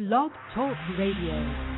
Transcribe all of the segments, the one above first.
Blog Talk Radio.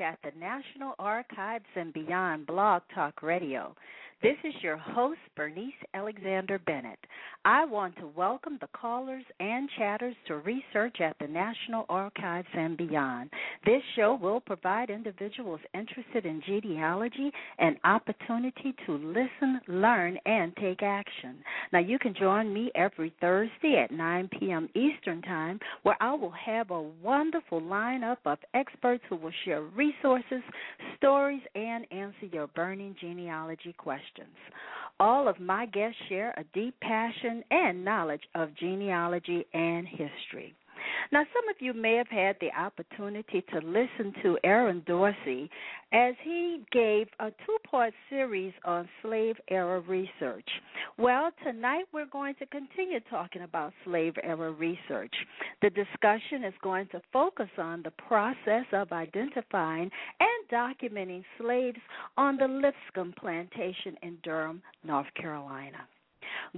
At the National Archives and Beyond Blog Talk Radio. This is your host, Bernice Alexander Bennett. I want to welcome the callers and chatters to research at the National Archives and beyond. This show will provide individuals interested in genealogy an opportunity to listen, learn, and take action. Now, you can join me every Thursday at 9 p.m. Eastern Time, where I will have a wonderful lineup of experts who will share resources, stories, and answer your burning genealogy questions. All of my guests share a deep passion and knowledge of genealogy and history. Now, some of you may have had the opportunity to listen to Aaron Dorsey as he gave a two part series on slave era research. Well, tonight we're going to continue talking about slave era research. The discussion is going to focus on the process of identifying and documenting slaves on the Lipscomb plantation in Durham, North Carolina.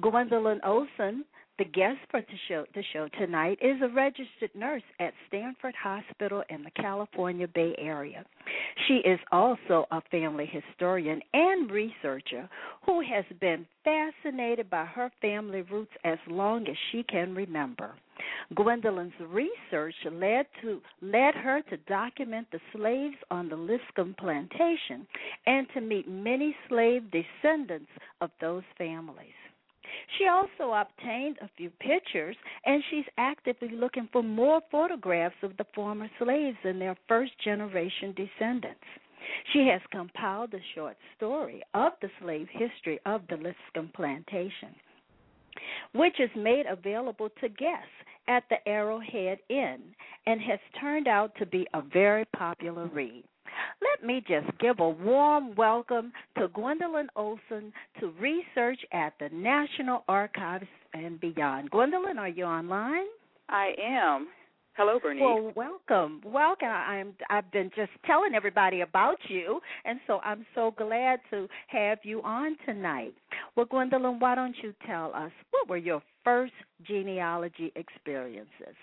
Gwendolyn Olson the guest for the show, the show tonight is a registered nurse at Stanford Hospital in the California Bay Area. She is also a family historian and researcher who has been fascinated by her family roots as long as she can remember. Gwendolyn's research led to led her to document the slaves on the Lipscomb plantation and to meet many slave descendants of those families. She also obtained a few pictures, and she's actively looking for more photographs of the former slaves and their first generation descendants. She has compiled a short story of the slave history of the Lipscomb plantation, which is made available to guests at the Arrowhead Inn and has turned out to be a very popular read. Let me just give a warm welcome to Gwendolyn Olson to research at the National Archives and beyond. Gwendolyn, are you online? I am. Hello, Bernice. Well, welcome, welcome. I'm. I've been just telling everybody about you, and so I'm so glad to have you on tonight. Well, Gwendolyn, why don't you tell us what were your first genealogy experiences?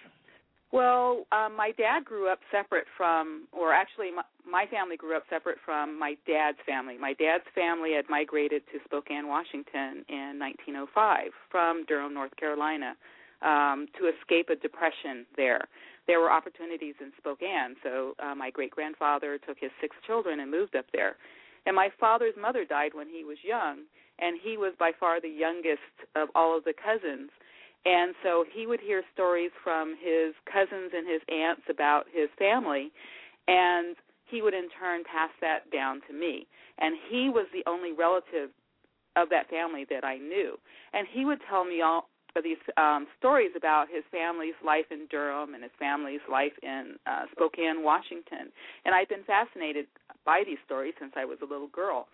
Well, um, my dad grew up separate from, or actually, my, my family grew up separate from my dad's family. My dad's family had migrated to Spokane, Washington in 1905 from Durham, North Carolina, um, to escape a depression there. There were opportunities in Spokane, so uh, my great grandfather took his six children and moved up there. And my father's mother died when he was young, and he was by far the youngest of all of the cousins and so he would hear stories from his cousins and his aunts about his family, and he would in turn pass that down to me. And he was the only relative of that family that I knew. And he would tell me all these um, stories about his family's life in Durham and his family's life in uh, Spokane, Washington. And I've been fascinated by these stories since I was a little girl.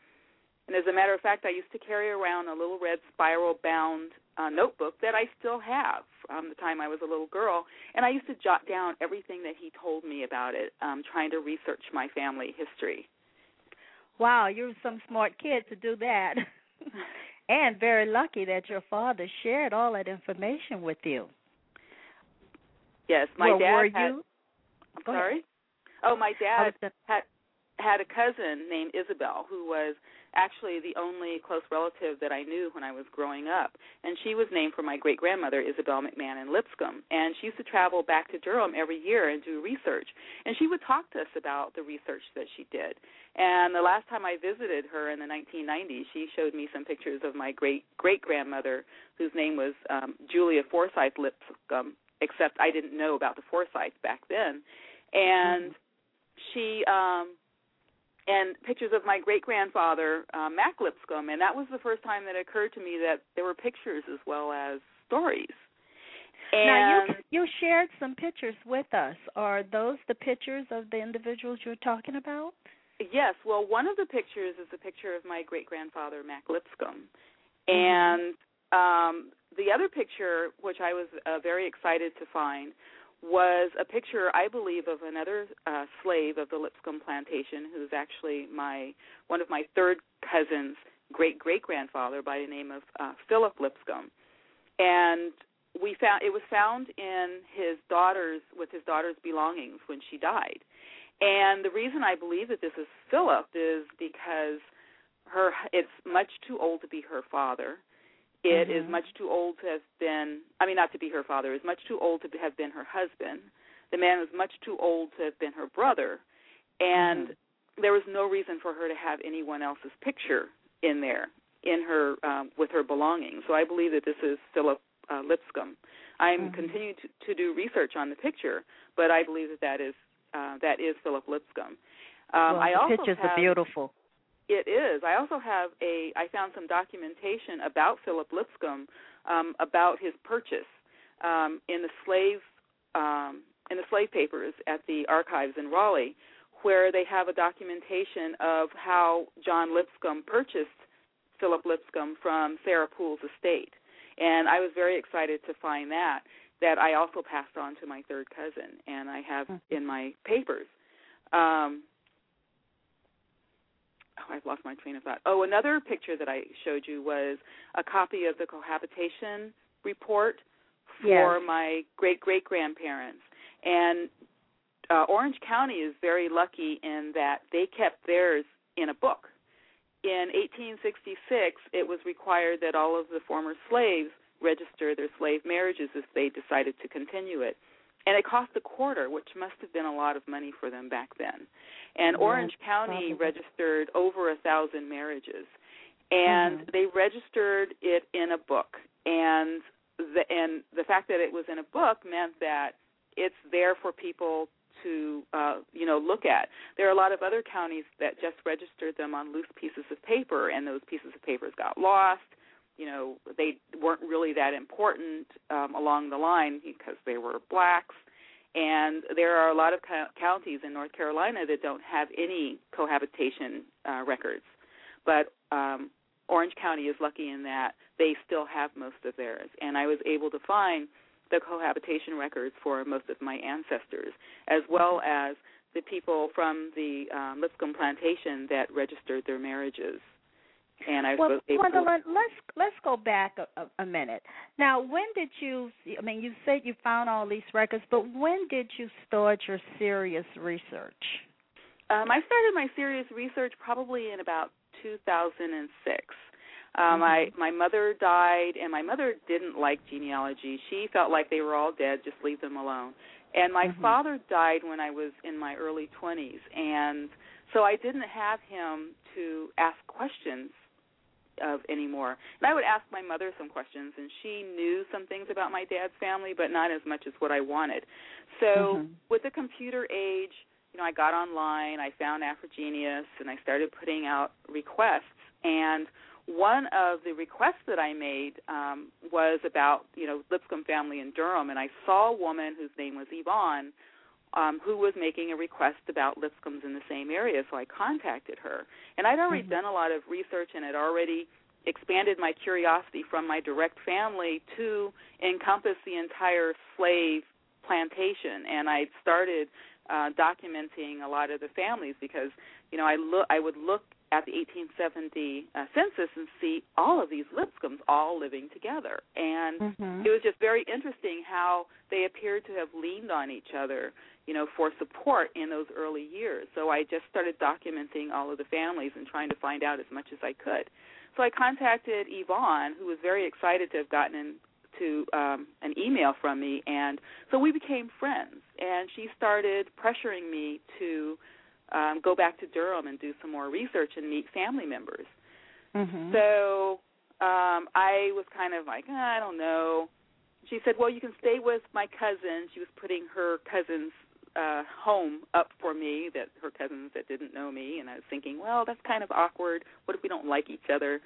And as a matter of fact, I used to carry around a little red spiral bound uh, notebook that I still have from the time I was a little girl. And I used to jot down everything that he told me about it, um, trying to research my family history. Wow, you're some smart kid to do that. and very lucky that your father shared all that information with you. Yes, my well, dad were had, you? I'm sorry. Oh, my dad had had a cousin named Isabel who was actually the only close relative that I knew when I was growing up. And she was named for my great grandmother, Isabel McMahon in Lipscomb. And she used to travel back to Durham every year and do research. And she would talk to us about the research that she did. And the last time I visited her in the 1990s, she showed me some pictures of my great great grandmother, whose name was um, Julia Forsyth Lipscomb, except I didn't know about the Forsyths back then. And mm-hmm. she um and pictures of my great grandfather uh, Mac Lipscomb, and that was the first time that it occurred to me that there were pictures as well as stories. And now you you shared some pictures with us. Are those the pictures of the individuals you're talking about? Yes. Well, one of the pictures is a picture of my great grandfather Mac Lipscomb, mm-hmm. and um, the other picture, which I was uh, very excited to find, was a picture, I believe, of another uh, slave of the Lipscomb plantation, who's actually my one of my third cousin's great great grandfather by the name of uh, Philip Lipscomb, and we found it was found in his daughter's with his daughter's belongings when she died, and the reason I believe that this is Philip is because her it's much too old to be her father it mm-hmm. is much too old to have been, I mean, not to be her father, is much too old to have been her husband. The man was much too old to have been her brother. And mm-hmm. there was no reason for her to have anyone else's picture in there in her um, with her belongings. So I believe that this is Philip uh, Lipscomb. I'm mm-hmm. continuing to, to do research on the picture, but I believe that that is uh, that is Philip Lipscomb. Um, well, I the also pictures have, are beautiful. It is. I also have a. I found some documentation about Philip Lipscomb, um, about his purchase um, in the slave um, in the slave papers at the archives in Raleigh, where they have a documentation of how John Lipscomb purchased Philip Lipscomb from Sarah Poole's estate, and I was very excited to find that. That I also passed on to my third cousin, and I have mm-hmm. in my papers. Um, oh, I've lost my train of thought. Oh, another picture that I showed you was a copy of the cohabitation report for yes. my great great grandparents. And uh, Orange County is very lucky in that they kept theirs in a book. In 1866, it was required that all of the former slaves register their slave marriages if they decided to continue it. And it cost a quarter, which must have been a lot of money for them back then. And Orange County registered over a thousand marriages, and mm-hmm. they registered it in a book. And the and the fact that it was in a book meant that it's there for people to uh, you know look at. There are a lot of other counties that just registered them on loose pieces of paper, and those pieces of papers got lost. You know, they weren't really that important um, along the line because they were blacks. And there are a lot of co- counties in North Carolina that don't have any cohabitation uh, records, but um, Orange County is lucky in that they still have most of theirs. And I was able to find the cohabitation records for most of my ancestors, as well as the people from the um, Lipscomb plantation that registered their marriages and I well, able Gwendolyn, to... let's let's go back a, a, a minute. Now, when did you? I mean, you said you found all these records, but when did you start your serious research? Um, I started my serious research probably in about 2006. Um, mm-hmm. I my mother died, and my mother didn't like genealogy. She felt like they were all dead, just leave them alone. And my mm-hmm. father died when I was in my early 20s, and so I didn't have him to ask questions of anymore. And I would ask my mother some questions, and she knew some things about my dad's family, but not as much as what I wanted. So mm-hmm. with the computer age, you know, I got online, I found AfriGeneas, and I started putting out requests. And one of the requests that I made um, was about, you know, Lipscomb family in Durham, and I saw a woman whose name was Yvonne um, who was making a request about Lipscombs in the same area, so I contacted her. And I'd already mm-hmm. done a lot of research and had already expanded my curiosity from my direct family to encompass the entire slave plantation. And I started uh, documenting a lot of the families because you know I look I would look at the 1870 uh, census and see all of these Lipscombs all living together. And mm-hmm. it was just very interesting how they appeared to have leaned on each other, you know, for support in those early years. So I just started documenting all of the families and trying to find out as much as I could. So I contacted Yvonne, who was very excited to have gotten into um, an email from me, and so we became friends. And she started pressuring me to um, go back to Durham and do some more research and meet family members. Mm-hmm. So um, I was kind of like, oh, I don't know. She said, well, you can stay with my cousin. She was putting her cousin's uh home up for me that her cousins that didn't know me and I was thinking, well, that's kind of awkward. What if we don't like each other?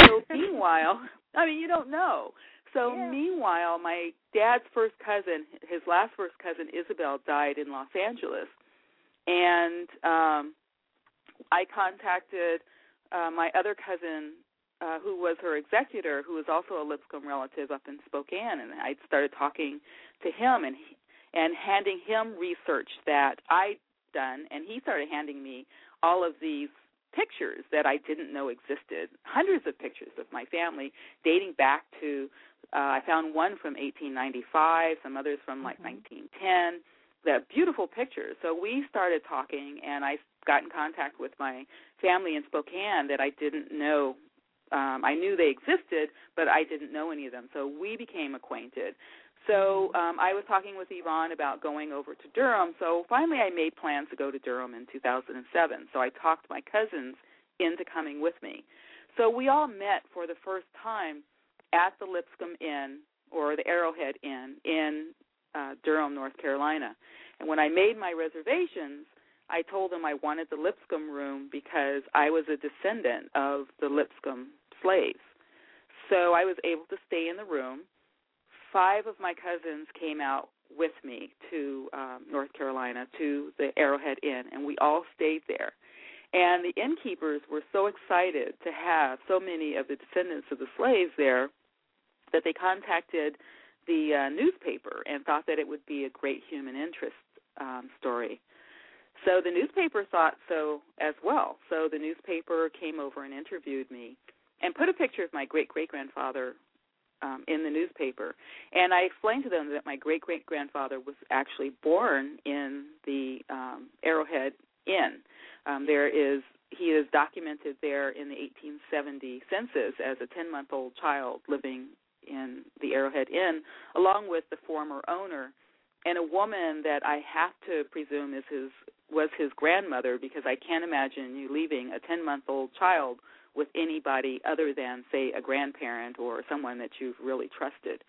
So meanwhile, I mean, you don't know. So yeah. meanwhile, my dad's first cousin, his last first cousin Isabel died in Los Angeles and um, I contacted uh, my other cousin, uh, who was her executor, who was also a Lipscomb relative up in Spokane, and I started talking to him and and handing him research that I'd done, and he started handing me all of these pictures that I didn't know existed, hundreds of pictures of my family dating back to uh, I found one from 1895, some others from like mm-hmm. 1910 the beautiful pictures. So we started talking, and I got in contact with my family in Spokane that I didn't know. Um, I knew they existed, but I didn't know any of them. So we became acquainted. So um, I was talking with Yvonne about going over to Durham. So finally, I made plans to go to Durham in 2007. So I talked my cousins into coming with me. So we all met for the first time at the Lipscomb Inn or the Arrowhead Inn in uh, Durham, North Carolina. And when I made my reservations, I told them I wanted the Lipscomb room because I was a descendant of the Lipscomb slaves. So I was able to stay in the room. Five of my cousins came out with me to um, North Carolina to the Arrowhead Inn, and we all stayed there. And the innkeepers were so excited to have so many of the descendants of the slaves there that they contacted the uh, newspaper and thought that it would be a great human interest um, story. So the newspaper thought so as well. So the newspaper came over and interviewed me and put a picture of my great great grandfather um, in the newspaper. And I explained to them that my great great grandfather was actually born in the um, Arrowhead Inn. Um, there is he is documented there in the 1870 census as a 10 month old child living in the Arrowhead Inn, along with the former owner, and a woman that I have to presume is his was his grandmother because I can't imagine you leaving a 10 month old child with anybody other than say a grandparent or someone that you've really trusted.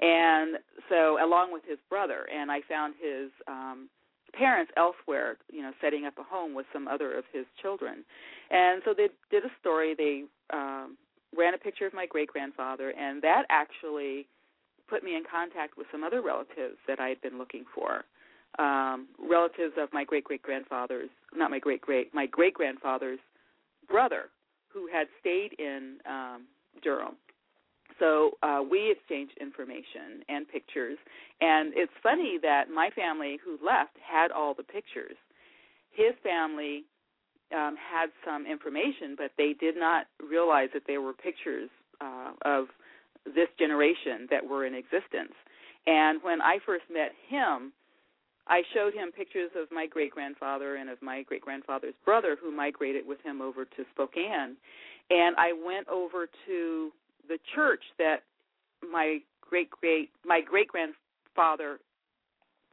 And so along with his brother and I found his um parents elsewhere, you know, setting up a home with some other of his children. And so they did a story. They um, ran a picture of my great grandfather, and that actually put me in contact with some other relatives that I had been looking for. Um, relatives of my great great grandfather's, not my great great, my great grandfather's brother, who had stayed in um, Durham. So uh, we exchanged information and pictures, and it's funny that my family who left had all the pictures. His family um, had some information, but they did not realize that there were pictures uh, of this generation that were in existence. And when I first met him, I showed him pictures of my great grandfather and of my great grandfather's brother who migrated with him over to Spokane. And I went over to the church that my great great my great grandfather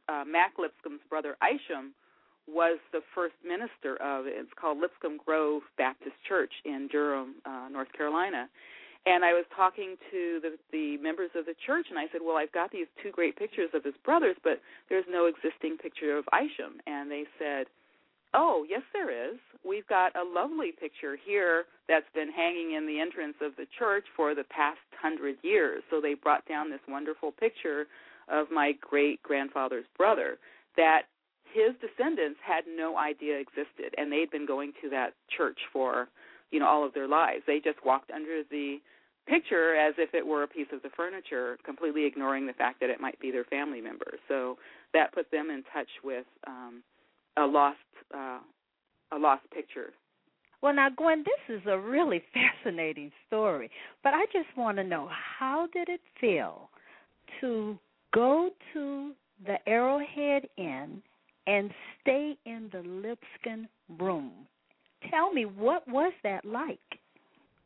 uh, Mac Lipscomb's brother Isham was the first minister of. It's called Lipscomb Grove Baptist Church in Durham, uh, North Carolina. And I was talking to the the members of the church, and I said, "Well, I've got these two great pictures of his brothers, but there's no existing picture of Isham." And they said, "Oh, yes, there is. We've got a lovely picture here that's been hanging in the entrance of the church for the past hundred years." So they brought down this wonderful picture of my great grandfather's brother that his descendants had no idea existed, and they'd been going to that church for you know all of their lives. They just walked under the picture as if it were a piece of the furniture, completely ignoring the fact that it might be their family member. So that put them in touch with um, a lost uh, a lost picture Well, now, Gwen, this is a really fascinating story, but I just want to know how did it feel to go to the Arrowhead Inn and stay in the Lipscomb room? Tell me, what was that like?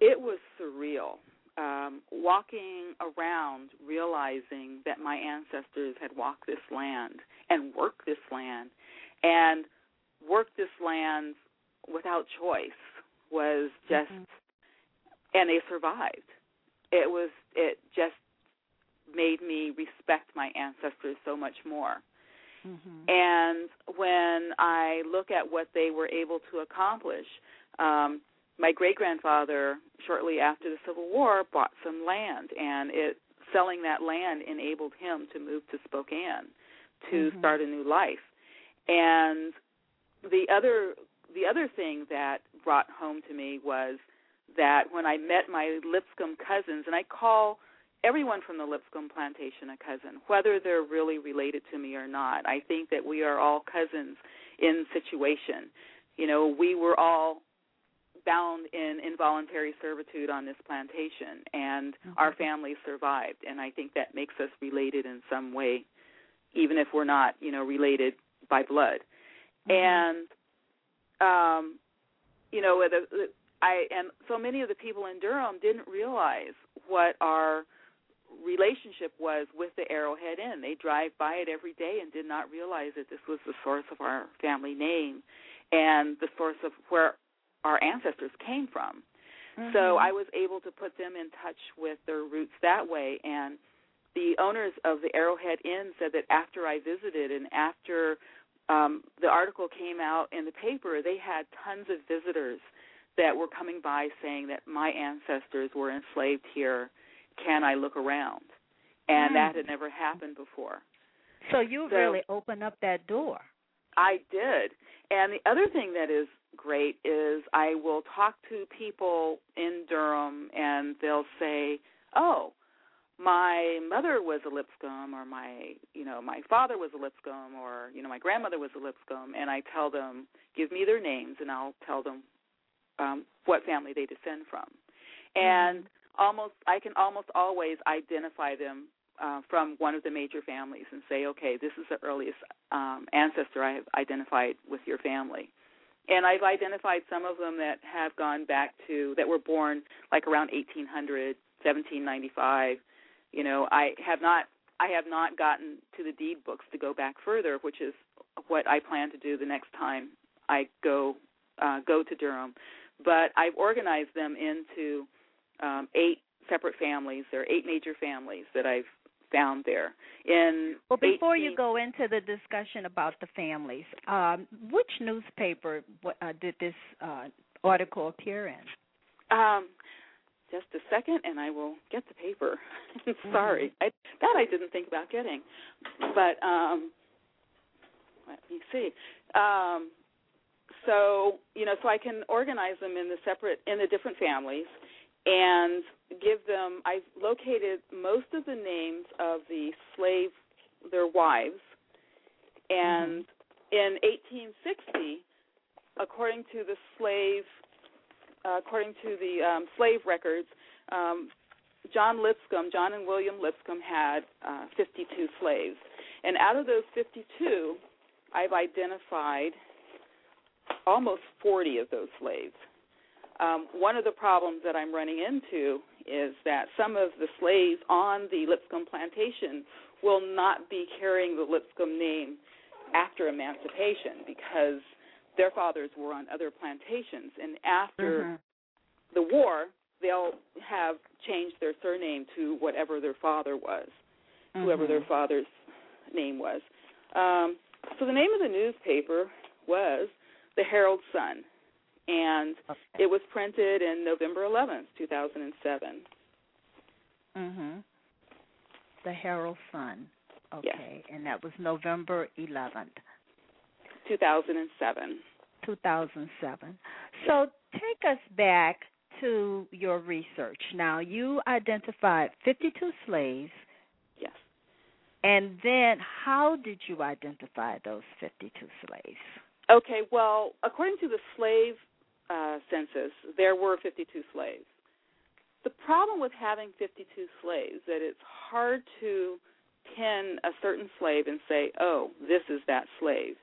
It was surreal. Um, walking around, realizing that my ancestors had walked this land and worked this land, and worked this land without choice was just mm-hmm. and they survived it was it just made me respect my ancestors so much more mm-hmm. and when i look at what they were able to accomplish um my great grandfather shortly after the civil war bought some land and it selling that land enabled him to move to spokane to mm-hmm. start a new life and the other the other thing that brought home to me was that when I met my Lipscomb cousins, and I call everyone from the Lipscomb plantation a cousin, whether they're really related to me or not. I think that we are all cousins in situation. You know, we were all bound in involuntary servitude on this plantation, and mm-hmm. our families survived, and I think that makes us related in some way, even if we're not, you know, related by blood. Mm-hmm. And um, you know, the, the, I and so many of the people in Durham didn't realize what our relationship was with the Arrowhead Inn. They drive by it every day and did not realize that this was the source of our family name and the source of where our ancestors came from. Mm-hmm. So I was able to put them in touch with their roots that way and the owners of the Arrowhead Inn said that after I visited and after um, the article came out in the paper, they had tons of visitors that were coming by saying that my ancestors were enslaved here. Can I look around? And mm. that had never happened before. So you so, really opened up that door. I did. And the other thing that is great is I will talk to people in Durham and they'll say, "Oh, my mother was a Lipscomb or my you know my father was a Lipscomb or you know my grandmother was a Lipscomb and I tell them give me their names and I'll tell them um what family they descend from and mm-hmm. Almost I can almost always identify them uh, from one of the major families and say okay this is the earliest um ancestor I have identified with your family and I've identified some of them that have gone back to that were born like around 1800 1795 you know, I have not I have not gotten to the deed books to go back further, which is what I plan to do the next time I go uh, go to Durham. But I've organized them into um, eight separate families. There are eight major families that I've found there. In well, before 18... you go into the discussion about the families, um, which newspaper uh, did this uh, article appear in? Um, just a second and I will get the paper. Sorry. Mm-hmm. I, that I didn't think about getting. But um let me see. Um so, you know, so I can organize them in the separate in the different families and give them I've located most of the names of the slave their wives and mm-hmm. in 1860 according to the slave uh, according to the um, slave records, um, John Lipscomb, John and William Lipscomb had uh, 52 slaves. And out of those 52, I've identified almost 40 of those slaves. Um, one of the problems that I'm running into is that some of the slaves on the Lipscomb plantation will not be carrying the Lipscomb name after emancipation because their fathers were on other plantations, and after mm-hmm. the war, they'll have changed their surname to whatever their father was, mm-hmm. whoever their father's name was. Um, so the name of the newspaper was the Herald Sun, and okay. it was printed in November 11th, 2007. Mhm. The Herald Sun. Okay, yes. and that was November 11th. 2007. 2007. So take us back to your research. Now, you identified 52 slaves. Yes. And then how did you identify those 52 slaves? Okay, well, according to the slave uh, census, there were 52 slaves. The problem with having 52 slaves that it's hard to pin a certain slave and say, "Oh, this is that slave,"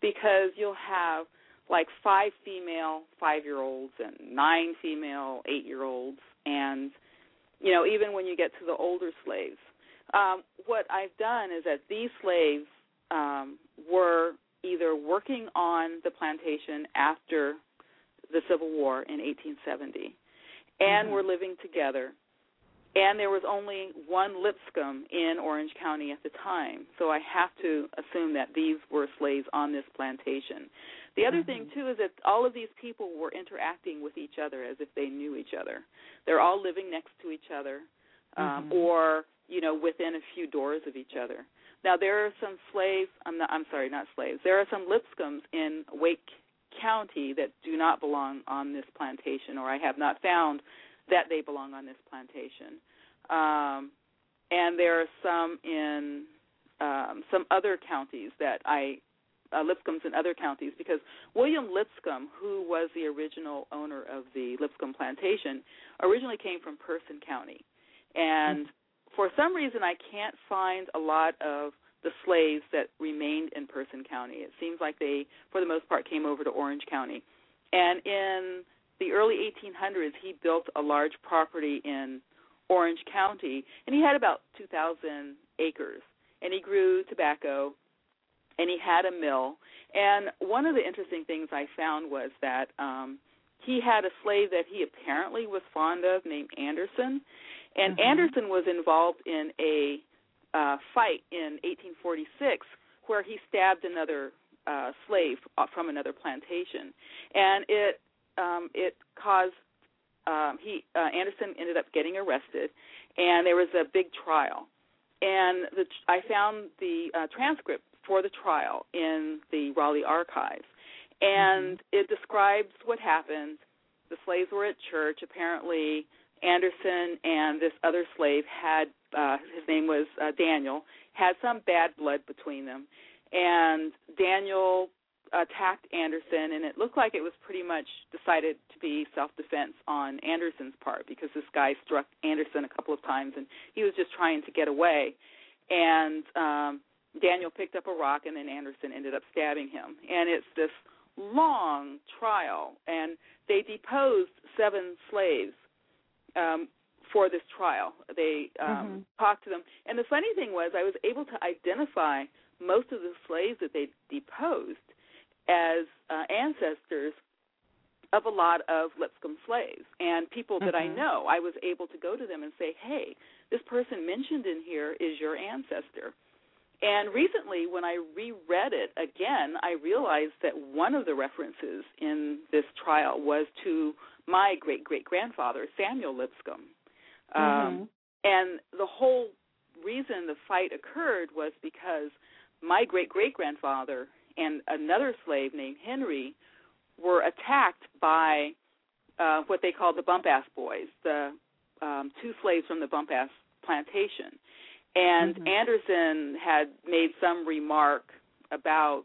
because you'll have like five female five-year-olds and nine female eight-year-olds, and you know even when you get to the older slaves. Um, what I've done is that these slaves um, were either working on the plantation after the Civil War in 1870 and Mm-hmm. were living together. And there was only one Lipscomb in Orange County at the time, so I have to assume that these were slaves on this plantation. The other thing Mm-hmm. too is that all of these people were interacting with each other as if they knew each other. They're all living next to each other, um, Mhm. or you know within a few doors of each other. Now there are some slaves. I'm not. I'm sorry, not slaves. There are some Lipscombs in Wake County that do not belong on this plantation, or I have not found that they belong on this plantation. Um, and there are some in um, some other counties that I uh, Lipscombs in other counties because William Lipscomb, who was the original owner of the Lipscomb plantation, originally came from Person County, and for some reason I can't find a lot of the slaves that remained in Person County. It seems like they, for the most part, came over to Orange County. And in the early 1800s, he built a large property in Orange County, and he had about 2,000 acres. And he grew tobacco, and he had a mill. And one of the interesting things I found was that um, he had a slave that he apparently was fond of named Anderson, and Mhm. Anderson was involved in a uh, fight in 1846 where he stabbed another uh, slave uh, from another plantation, and it um, it caused um, he uh, Anderson ended up getting arrested, and there was a big trial, and the I found the uh, transcript for the trial in the Raleigh archives, and it describes what happened. The slaves were at church. Apparently, Anderson and this other slave had uh, his name was uh, Daniel had some bad blood between them, and Daniel attacked Anderson, and it looked like it was pretty much decided to be self-defense on Anderson's part because this guy struck Anderson a couple of times, and he was just trying to get away, and um, Daniel picked up a rock, and then Anderson ended up stabbing him, and it's this long trial, and they deposed seven slaves um, for this trial. They um, talked to them, and the funny thing was, I was able to identify most of the slaves that they deposed as uh, ancestors of a lot of Lipscomb slaves and people that I Mhm. know. I was able to go to them and say, "Hey, this person mentioned in here is your ancestor." And recently, when I reread it again, I realized that one of the references in this trial was to my great great grandfather, Samuel Lipscomb. Um, Mhm. and the whole reason the fight occurred was because my great great grandfather and another slave named Henry were attacked by uh, what they called the Bumpass boys, the um, two slaves from the Bumpass plantation. And Mhm. Anderson had made some remark about,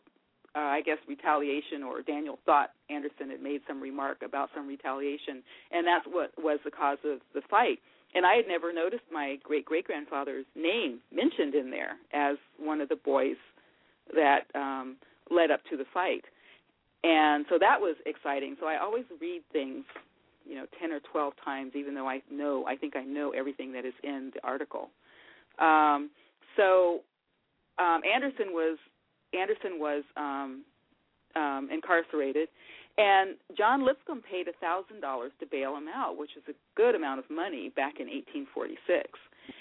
uh, I guess, retaliation, or Daniel thought Anderson had made some remark about some retaliation, and that's what was the cause of the fight. And I had never noticed my great great grandfather's name mentioned in there as one of the boys that um, led up to the fight. And so that was exciting. So I always read things, you know, 10 or 12 times, even though I know, I think I know everything that is in the article. Um, so um, Anderson was Anderson was um, um, incarcerated, and John Lipscomb paid a thousand dollars to bail him out, which is a good amount of money back in 1846.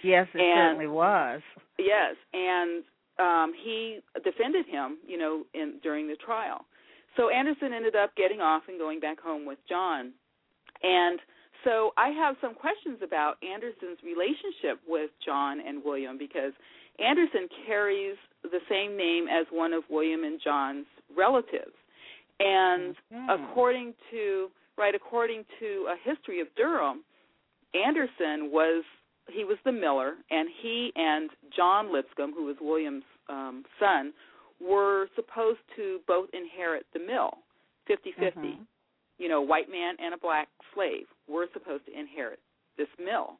Yes, it And- certainly was. Yes, and um, he defended him, you know, in during the trial. So Anderson ended up getting off and going back home with John. And so I have some questions about Anderson's relationship with John and William because Anderson carries the same name as one of William and John's relatives. And Mhm. according to right according to a history of Durham, Anderson was he was the miller, and he and John Lipscomb, who was William's um, son, were supposed to both inherit the mill, fifty-fifty. Mhm. you know, white man and a black slave were supposed to inherit this mill.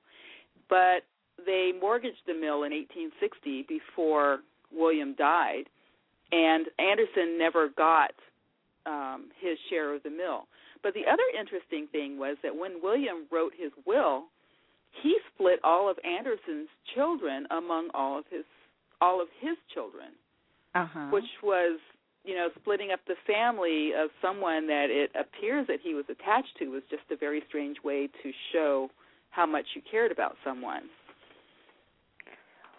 But they mortgaged the mill in 1860 before William died, and Anderson never got um, his share of the mill. But the other interesting thing was that when William wrote his will, he split all of Anderson's children among all of his all of his children, uh-huh. which was you know splitting up the family of someone that it appears that he was attached to was just a very strange way to show how much you cared about someone.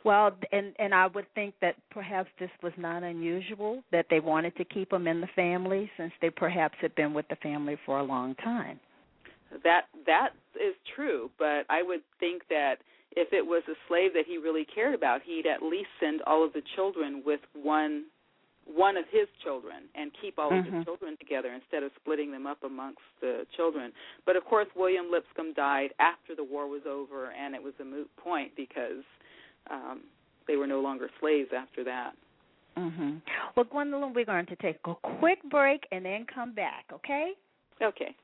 Well, and and I would think that perhaps this was not unusual that they wanted to keep them in the family since they perhaps had been with the family for a long time. That that is true, but I would think that if it was a slave that he really cared about, he'd at least send all of the children with one one of his children and keep all mm-hmm. of his children together instead of splitting them up amongst the children. But of course, William Lipscomb died after the war was over, and it was a moot point because um, they were no longer slaves after that. Mm-hmm. Well, Gwendolyn, we're going to take a quick break and then come back, okay? Okay.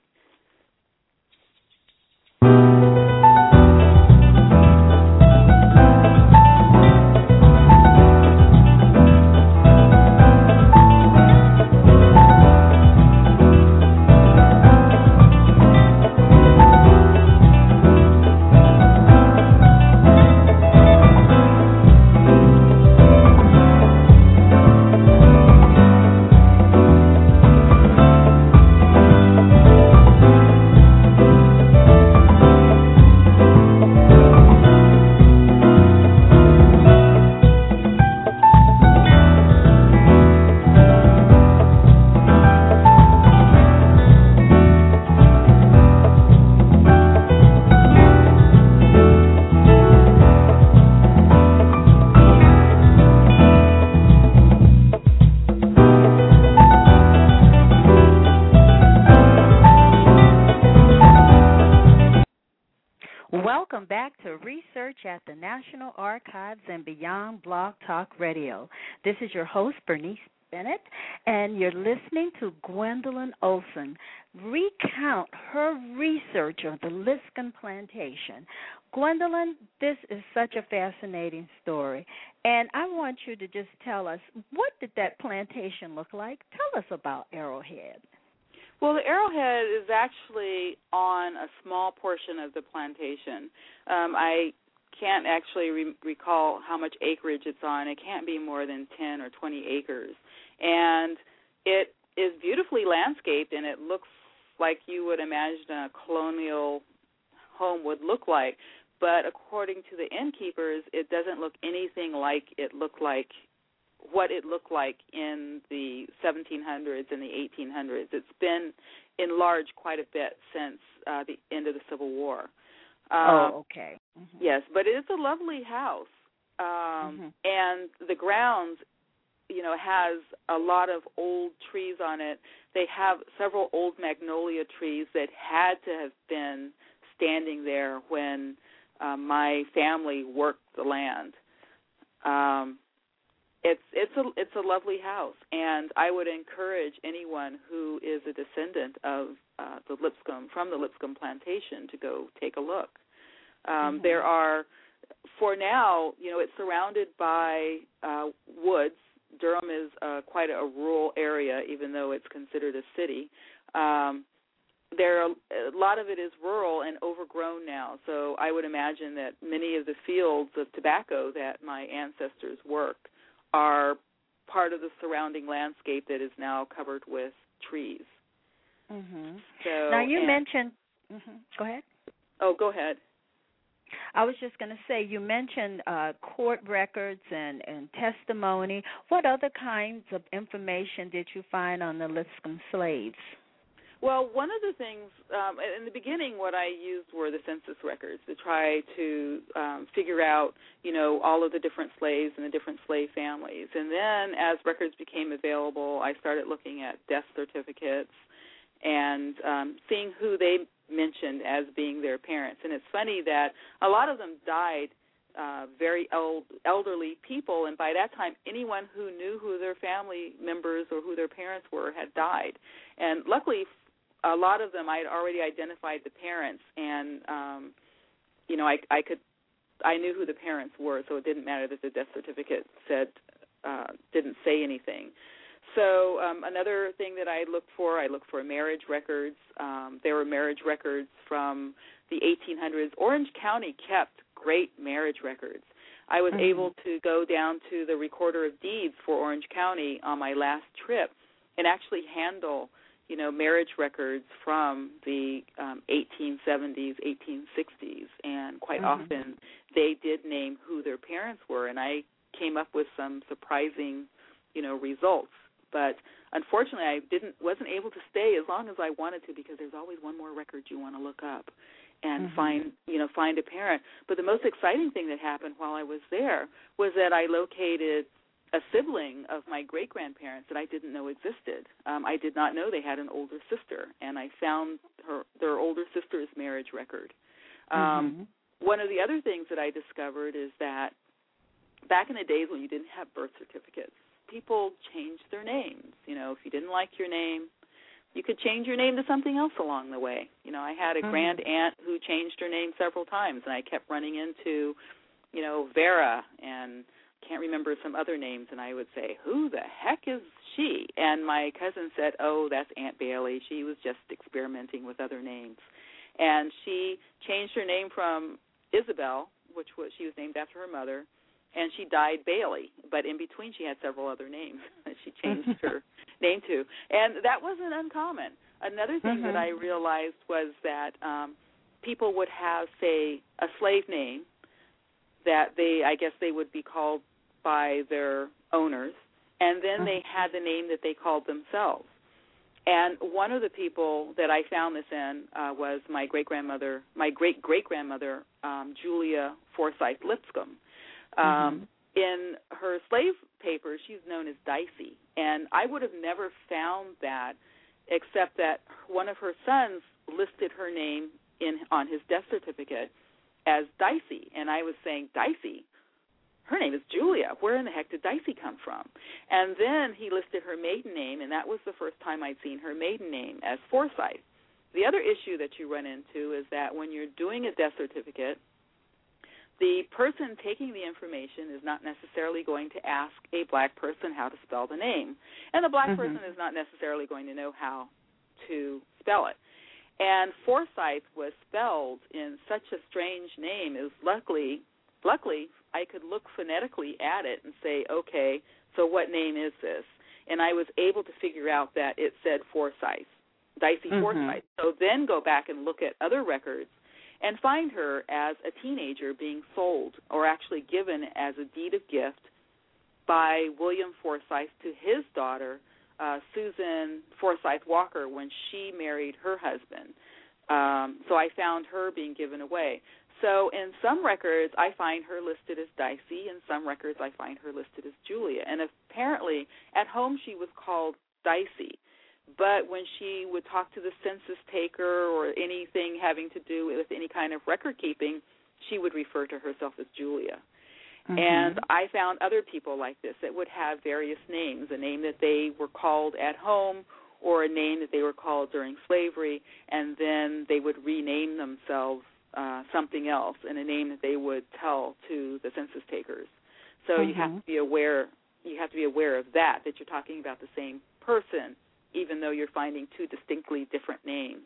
At the National Archives and Beyond Blog Talk Radio. This is your host, Bernice Bennett, and you're listening to Gwendolyn Olson recount her research on the Lipscomb Plantation. Gwendolyn, this is such a fascinating story, and I want you to just tell us what did that plantation look like? Tell us about Arrowhead. Well, the arrowhead is actually on a small portion of the plantation. Um, I can't actually re- recall how much acreage it's on. It can't be more than 10 or 20 acres. And it is beautifully landscaped and it looks like you would imagine a colonial home would look like. But according to the innkeepers, it doesn't look anything like it looked like what it looked like in the 1700s and the 1800s. It's been enlarged quite a bit since uh, the end of the Civil War. Um, oh, okay. Mm-hmm. Yes, but it is a lovely house, um, mm-hmm. and the grounds, you know, has a lot of old trees on it. They have several old magnolia trees that had to have been standing there when uh, my family worked the land. Um, it's it's a it's a lovely house, and I would encourage anyone who is a descendant of uh, the Lipscomb from the Lipscomb plantation to go take a look. Um, mm-hmm. There are, for now, you know, it's surrounded by uh, woods. Durham is uh, quite a rural area, even though it's considered a city. Um, there are, a lot of it is rural and overgrown now. So I would imagine that many of the fields of tobacco that my ancestors worked are part of the surrounding landscape that is now covered with trees. Mhm. So now you and, mentioned. Mm-hmm, go ahead. Oh, go ahead. I was just going to say you mentioned uh, court records and, and testimony. What other kinds of information did you find on the Lipscomb slaves? Well, one of the things um, in the beginning, what I used were the census records to try to um, figure out, you know, all of the different slaves and the different slave families. And then, as records became available, I started looking at death certificates and um, seeing who they mentioned as being their parents. And it's funny that a lot of them died uh, very el- elderly people, and by that time, anyone who knew who their family members or who their parents were had died. And luckily a lot of them I'd already identified the parents, and um, you know I I could I knew who the parents were, so it didn't matter that the death certificate said uh, didn't say anything. So um, another thing that I looked for, I looked for marriage records. Um, there were marriage records from the 1800s. Orange County kept great marriage records. I was Mhm. able to go down to the recorder of deeds for Orange County on my last trip and actually handle, you know, marriage records from the um, 1870s, 1860s, and quite Mhm. often they did name who their parents were, and I came up with some surprising, you know, results. But unfortunately, I didn't wasn't able to stay as long as I wanted to because there's always one more record you want to look up and Mhm. find you know find a parent. But the most exciting thing that happened while I was there was that I located a sibling of my great grandparents that I didn't know existed. Um, I did not know they had an older sister, and I found her their older sister's marriage record. Um, Mhm. One of the other things that I discovered is that back in the days when you didn't have birth certificates, people changed their names. You know, if you didn't like your name, you could change your name to something else along the way. You know, I had a Mhm. grand aunt who changed her name several times, and I kept running into, you know, Vera and can't remember some other names, and I would say, "Who the heck is she?" And my cousin said, "Oh, that's Aunt Bailey. She was just experimenting with other names." And she changed her name from Isabel, which was she was named after her mother, and she died Bailey. But in between, she had several other names that she changed her name to, and that wasn't uncommon. Another thing that Mhm. I realized was that um, people would have, say, a slave name that they, I guess, they would be called by their owners, and then they had the name that they called themselves. And one of the people that I found this in uh, was my great grandmother, my great great grandmother, um, Julia Forsyth Lipscomb. Um, In her slave papers, she's known as Dicey, and I would have never found that except that one of her sons listed her name in on his death certificate as Dicey, and I was saying Dicey. Her name is Julia. Where in the heck did Dicey come from? And then he listed her maiden name, and that was the first time I'd seen her maiden name as Forsyth. The other issue that you run into is that when you're doing a death certificate, the person taking the information is not necessarily going to ask a black person how to spell the name, and the black Mhm. person is not necessarily going to know how to spell it. And Forsyth was spelled in such a strange name. It was luckily, luckily, I could look phonetically at it and say, okay, so what name is this? And I was able to figure out that it said Forsyth, Dicey Mhm. Forsyth. So then go back and look at other records and find her as a teenager being sold or actually given as a deed of gift by William Forsyth to his daughter, uh, Susan Forsyth Walker, when she married her husband. Um, so I found her being given away. So in some records, I find her listed as Dicey. In some records, I find her listed as Julia. And apparently, at home, she was called Dicey. But when she would talk to the census taker or anything having to do with any kind of record keeping, she would refer to herself as Julia. Mhm. And I found other people like this that would have various names, a name that they were called at home or a name that they were called during slavery, and then they would rename themselves uh, something else and a name that they would tell to the census takers. So you have Mhm. to be aware you have to be aware of that, that you're talking about the same person, even though you're finding two distinctly different names.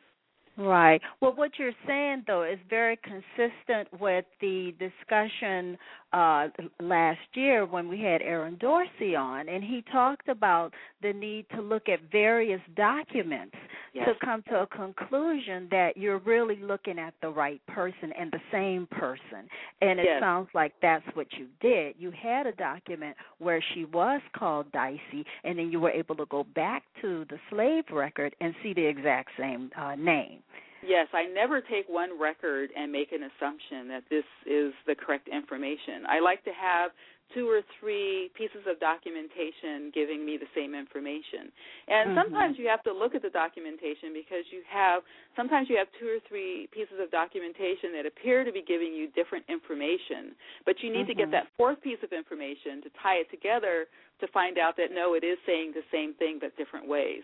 Right. Well, what you're saying though is very consistent with the discussion uh, last year when we had Aaron Dorsey on, and he talked about the need to look at various documents Yes. to come to a conclusion that you're really looking at the right person and the same person. And it Yes. sounds like that's what you did. You had a document where she was called Dicey, and then you were able to go back to the slave record and see the exact same uh, name. Yes, I never take one record and make an assumption that this is the correct information. I like to have two or three pieces of documentation giving me the same information. And Mhm. sometimes you have to look at the documentation because you have sometimes you have two or three pieces of documentation that appear to be giving you different information, but you need to get Mhm. that fourth piece of information to tie it together to find out that no, it is saying the same thing but different ways.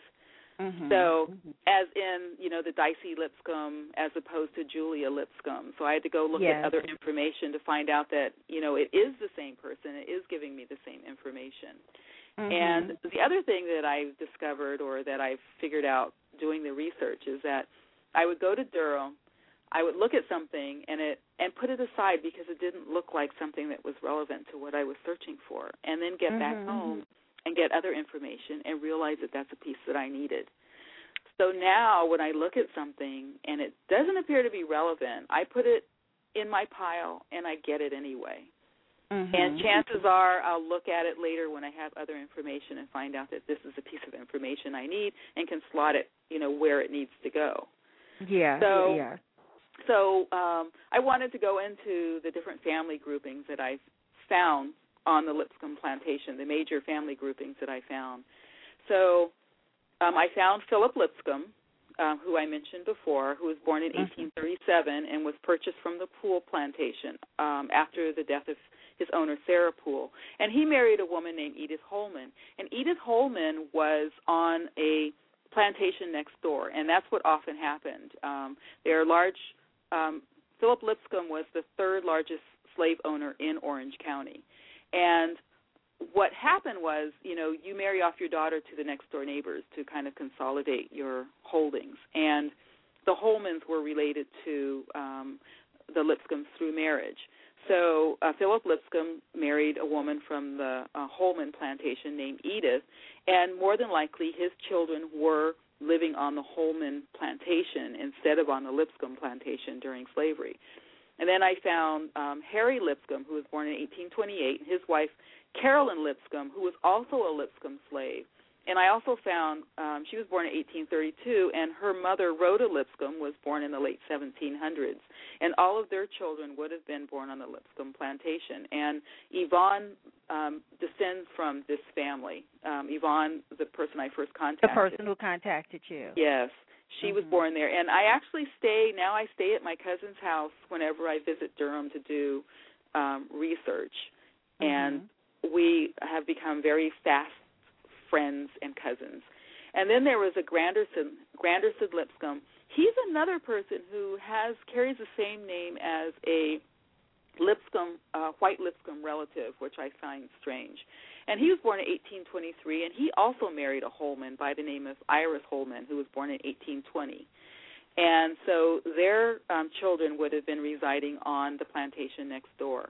Mm-hmm. So, mm-hmm. as in, you know, the Dicey Lipscomb as opposed to Julia Lipscomb. So I had to go look yes. at other information to find out that, you know, it is the same person. It is giving me the same information. Mm-hmm. And the other thing that I've discovered or that I've figured out doing the research is that I would go to Durham, I would look at something and it and put it aside because it didn't look like something that was relevant to what I was searching for, and then get back Mm-hmm. home and get other information and realize that that's a piece that I needed. So now when I look at something and it doesn't appear to be relevant, I put it in my pile and I get it anyway. Mm-hmm. And chances are I'll look at it later when I have other information and find out that this is a piece of information I need and can slot it, you know, where it needs to go. yeah, So- yeah. So um, I wanted to go into the different family groupings that I found on the Lipscomb plantation, the major family groupings that I found. So um, I found Philip Lipscomb, um, who I mentioned before, who was born in Mhm. 1837 and was purchased from the Poole plantation um, after the death of his owner, Sarah Poole. And he married a woman named Edith Holman. And Edith Holman was on a plantation next door, and that's what often happened. Um, there are large um, Philip Lipscomb was the third largest slave owner in Orange County. And what happened was, you know, you marry off your daughter to the next door neighbors to kind of consolidate your holdings. And the Holmans were related to um, the Lipscombs through marriage. So uh, Philip Lipscomb married a woman from the uh, Holman plantation named Edith, and more than likely his children were living on the Holman plantation instead of on the Lipscomb plantation during slavery. And then I found um, Harry Lipscomb, who was born in 1828, and his wife Carolyn Lipscomb, who was also a Lipscomb slave. And I also found um, she was born in 1832, and her mother Rhoda Lipscomb was born in the late 1700s. And all of their children would have been born on the Lipscomb plantation. And Yvonne um, descends from this family. Um, Yvonne, the person I first contacted. The person who contacted you. Yes, she was Mhm. born there, and I actually stay now. I stay at my cousin's house whenever I visit Durham to do um, research, and Mhm. we have become very fast friends and cousins. And then there was a Granderson, Granderson Lipscomb. He's another person who has carries the same name as a Lipscomb, uh, white Lipscomb relative, which I find strange. And he was born in 1823, and he also married a Holman by the name of Iris Holman, who was born in 1820. And so their um, children would have been residing on the plantation next door.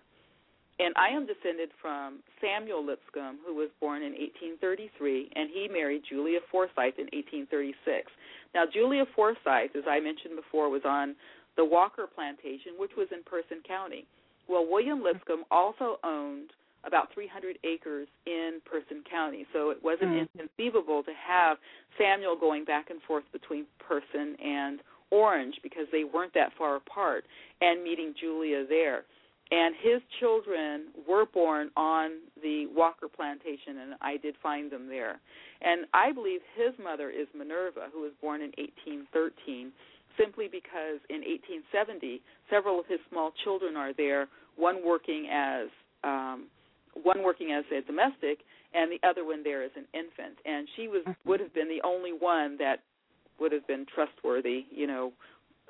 And I am descended from Samuel Lipscomb, who was born in 1833, and he married Julia Forsyth in 1836. Now, Julia Forsyth, as I mentioned before, was on the Walker plantation, which was in Person County. Well, William Lipscomb also owned about 300 acres in Person County, so it wasn't Mm. inconceivable to have Samuel going back and forth between Person and Orange because they weren't that far apart, and meeting Julia there. And his children were born on the Walker plantation, and I did find them there. And I believe his mother is Minerva, who was born in 1813, simply because in 1870 several of his small children are there, one working as um, one working as a domestic, and the other one there as an infant. And she was Mhm. would have been the only one that would have been trustworthy, you know,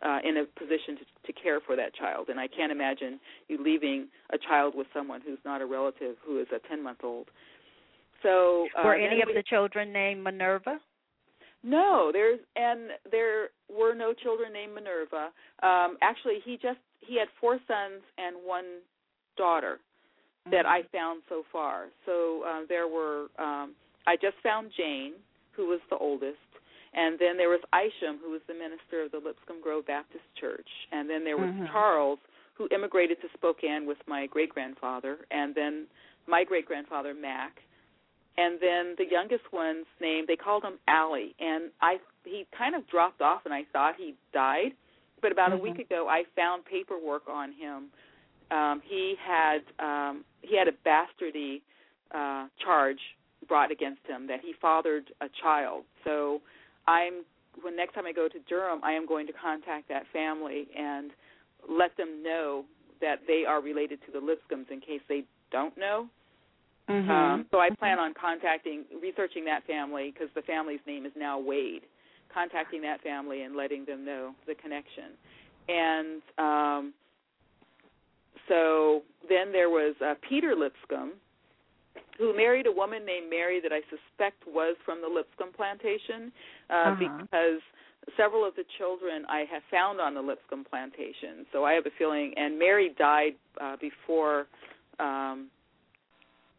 uh, in a position to, to care for that child. And I can't imagine you leaving a child with someone who's not a relative who is a 10 month old. So uh, Were any of we- the children named Minerva? no, there's and there were no children named Minerva. Um, actually, he just he had four sons and one daughter that I found so far. So uh, there were um, I just found Jane, who was the oldest, and then there was Isham, who was the minister of the Lipscomb Grove Baptist Church, and then there was Mhm. Charles, who immigrated to Spokane with my great grandfather, and then my great grandfather Mac, and then the youngest one's name they called him Allie, and I he kind of dropped off, and I thought he died, but about a Mhm. week ago I found paperwork on him. Um, he had um, he had a bastardy uh, charge brought against him that he fathered a child. So I'm when next time I go to Durham, I am going to contact that family and let them know that they are related to the Lipscombs in case they don't know. Mm-hmm. Um, so I plan on contacting, researching that family because the family's name is now Wade. Contacting that family and letting them know the connection, and um, so then there was uh, Peter Lipscomb, who married a woman named Mary that I suspect was from the Lipscomb plantation, uh, Uh-huh. because several of the children I have found on the Lipscomb plantation. So I have a feeling, and Mary died uh, before um,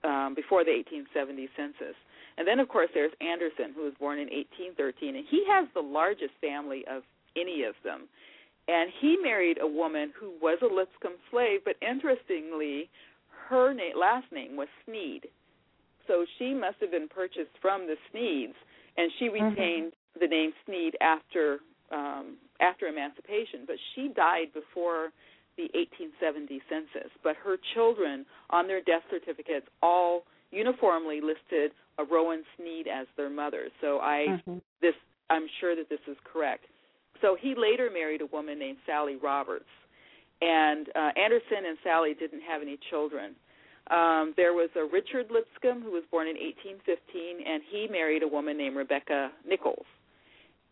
um, before the 1870 census. And then, of course, there's Anderson, who was born in 1813, and he has the largest family of any of them. And he married a woman who was a Lipscomb slave, but interestingly, her na- last name was Sneed. So she must have been purchased from the Sneeds, and she retained mm-hmm. the name Sneed after um, after emancipation. But she died before the 1870 census. But her children, on their death certificates, all uniformly listed a Rowan Sneed as their mother. So I mm-hmm. this I'm sure that this is correct. So he later married a woman named Sally Roberts, and uh, Anderson and Sally didn't have any children. Um, there was a Richard Lipscomb who was born in 1815, and he married a woman named Rebecca Nichols,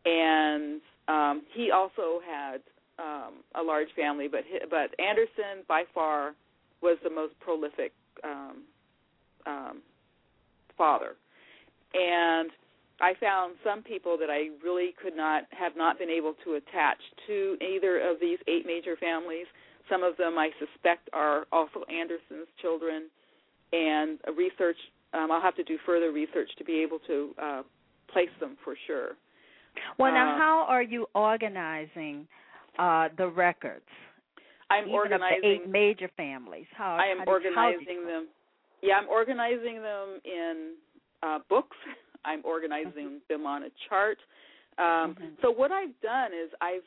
and um, he also had um, a large family. But but Anderson by far was the most prolific um, um, father, and I found some people that I really could not have not been able to attach to either of these eight major families. Some of them I suspect are also Anderson's children, and research. Um, I'll have to do further research to be able to uh, place them for sure. Well, now Uh, how are you organizing uh, the records? I'm even organizing. the eight major families. How I am how do- how do you- organizing them. Yeah, I'm organizing them in uh, books. I'm organizing them on a chart. Um, Mhm. So what I've done is I've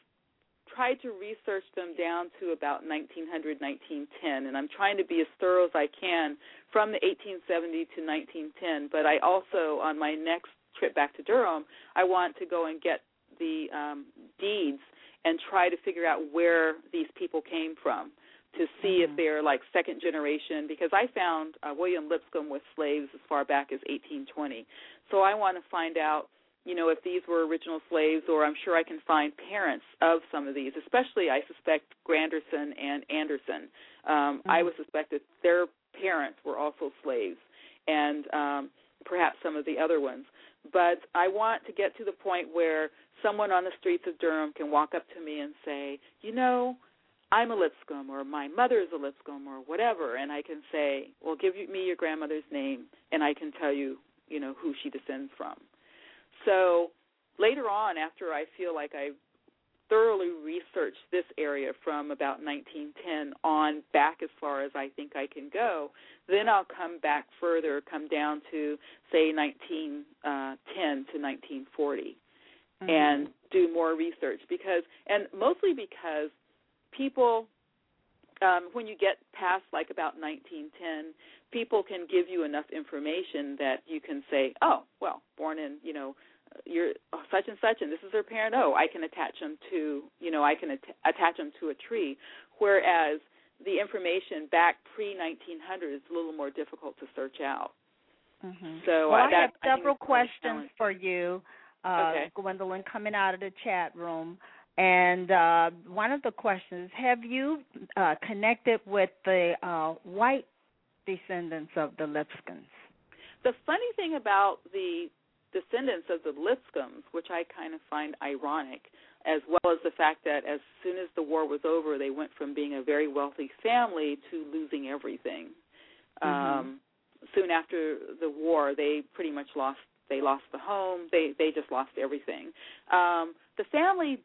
tried to research them down to about 1900, 1910, and I'm trying to be as thorough as I can from the 1870 to 1910. But I also, on my next trip back to Durham, I want to go and get the um, deeds and try to figure out where these people came from to see if Mhm. they're like second generation because I found uh, William Lipscomb with slaves as far back as 1820. So I want to find out, you know, if these were original slaves or I'm sure I can find parents of some of these, especially I suspect Granderson and Anderson. Um I Mhm. would suspect that their parents were also slaves and um perhaps some of the other ones. But I want to get to the point where someone on the streets of Durham can walk up to me and say, "You know, I'm a Lipscomb or my mother's a Lipscomb or whatever and I can say, "Well, give you- me your grandmother's name and I can tell you, you know, who she descends from." So, later on after I feel like I thoroughly researched this area from about 1910 on back as far as I think I can go, then I'll come back further, come down to say 1910 to 1940 Mhm. and do more research because and mostly because people um when you get past like about 1910 people can give you enough information that you can say oh well born in you know you're such and such and this is their parent oh i can attach them to you know i can at- attach them to a tree whereas the information back pre 1900 is a little more difficult to search out Mhm. so well, uh, I that have I think several is part of the questions for you, uh, Okay. Gwendolyn, coming out of the chat room. And uh, one of the questions: Have you uh, connected with the uh, white descendants of the Lipscombs? The funny thing about the descendants of the Lipscombs, which I kind of find ironic, as well as the fact that as soon as the war was over, they went from being a very wealthy family to losing everything. Um, soon after the war, they pretty much lost. They lost the home. They they just lost everything. Um, the family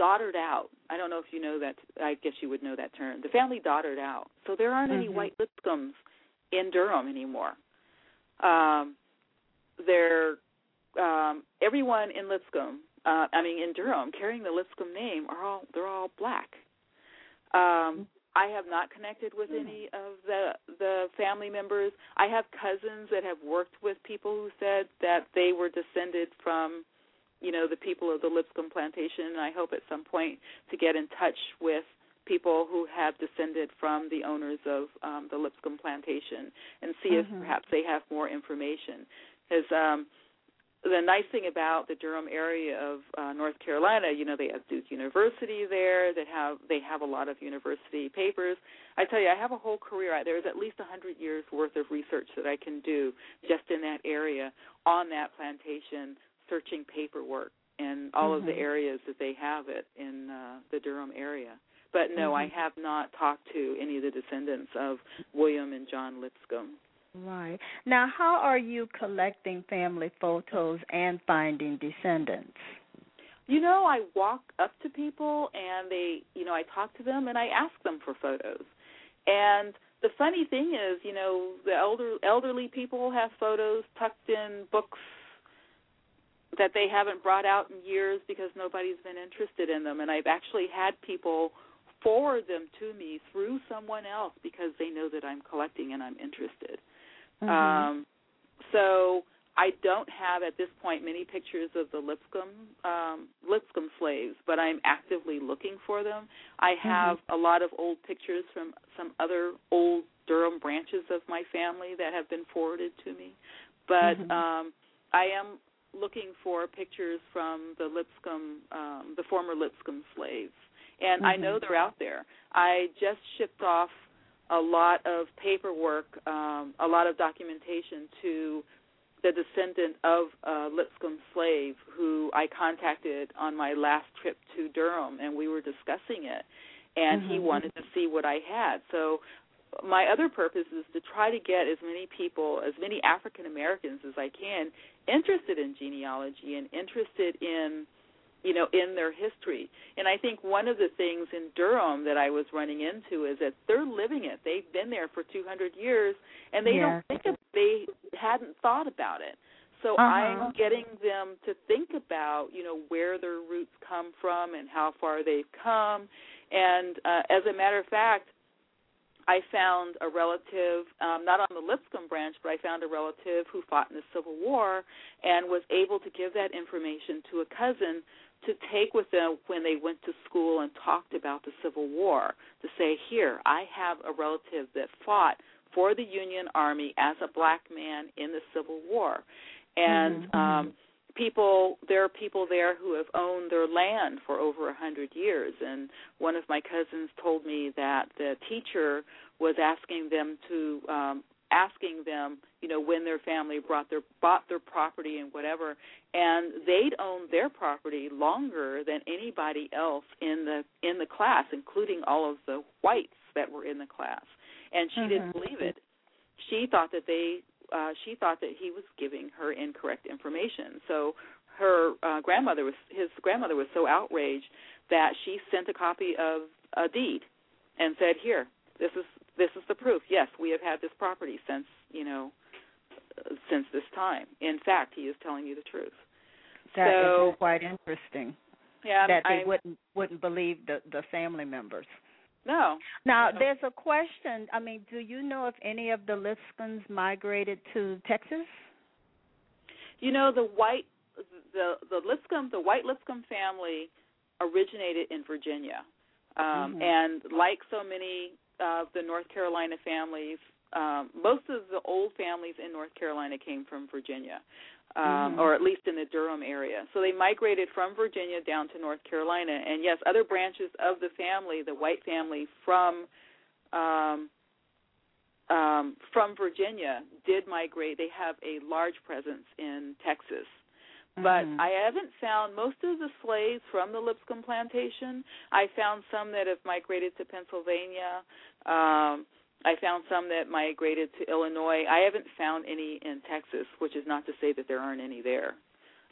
daughtered out. I don't know if you know that. I guess you would know that term. The family daughtered out. So there aren't any Mhm. white Lipscombs in Durham anymore. Um, they're um, everyone in Lipscomb. Uh, I mean, in Durham, carrying the Lipscomb name are all they're all black. Um, I have not connected with any of the the family members. I have cousins that have worked with people who said that they were descended from, you know, the people of the Lipscomb plantation. And I hope at some point to get in touch with people who have descended from the owners of um, the Lipscomb plantation and see Mhm. if perhaps they have more information. Because um, the nice thing about the Durham area of uh, North Carolina, you know, they have Duke University there. That have they have a lot of university papers. I tell you, I have a whole career. I- There's at least a hundred years worth of research that I can do just in that area on that plantation, searching paperwork in all of the Mhm. areas that they have it in uh, the Durham area. But no, I Mhm. have not talked to any of the descendants of William and John Lipscomb. Right. Now, how are you collecting family photos and finding descendants? You know, I walk up to people and they, you know, I talk to them and I ask them for photos. And the funny thing is, you know, the elder elderly people have photos tucked in books that they haven't brought out in years because nobody's been interested in them and I've actually had people forward them to me through someone else because they know that I'm collecting and I'm interested. Mhm. Um, so I don't have at this point many pictures of the Lipscomb um, Lipscomb slaves, but I'm actively looking for them. I have a lot of old pictures from some other old Durham branches of my family that have been forwarded to me, but Mhm. um, I am looking for pictures from the Lipscomb, um, the former Lipscomb slaves, and I know they're out there. I just shipped off a lot of paperwork, um, a lot of documentation to the descendant of a Lipscomb slave who I contacted on my last trip to Durham, and we were discussing it. And he Mhm. wanted to see what I had. So my other purpose is to try to get as many people, as many African Americans as I can, interested in genealogy and interested in you know in their history and i think one of the things in durham that i was running into is that they're living it they've been there for 200 years and they Yes. don't think of, they hadn't thought about it so Uh-huh. i'm getting them to think about you know where their roots come from and how far they've come and uh, as a matter of fact I found a relative, um, not on the Lipscomb branch, but I found a relative who fought in the Civil War and was able to give that information to a cousin to take with them when they went to school and talked about the Civil War. To say, here, I have a relative that fought for the Union Army as a black man in the Civil War. And Mhm. um people there are people there who have owned their land for over a hundred years. And one of my cousins told me that the teacher was asking them to um asking them you know when their family brought their bought their property and whatever. And they'd owned their property longer than anybody else in the in the class including all of the whites that were in the class. And she didn't Mhm. believe it. She thought that they uh she thought that he was giving her incorrect information so her uh grandmother was his grandmother was so outraged that she sent a copy of a deed and said here this is this is the proof yes we have had this property since you know uh, since this time in fact he is telling you the truth That is so quite interesting. yeah that they I, wouldn't wouldn't believe the the family members. No Now, No. there's a question. I mean, do you know if any of the Lipscombs migrated to Texas? You know the white the the Lipscomb the white Lipscomb family originated in Virginia, um, Mhm. and like so many of the North Carolina families, um, most of the old families in North Carolina came from Virginia, um, Mhm. or at least in the Durham area. So they migrated from Virginia down to North Carolina, and yes, other branches of the family, the white family from um, um, from Virginia did migrate. They have a large presence in Texas. But Mhm. I haven't found most of the slaves from the Lipscomb plantation. I found some that have migrated to Pennsylvania. Um, I found some that migrated to Illinois. I haven't found any in Texas, which is not to say that there aren't any there.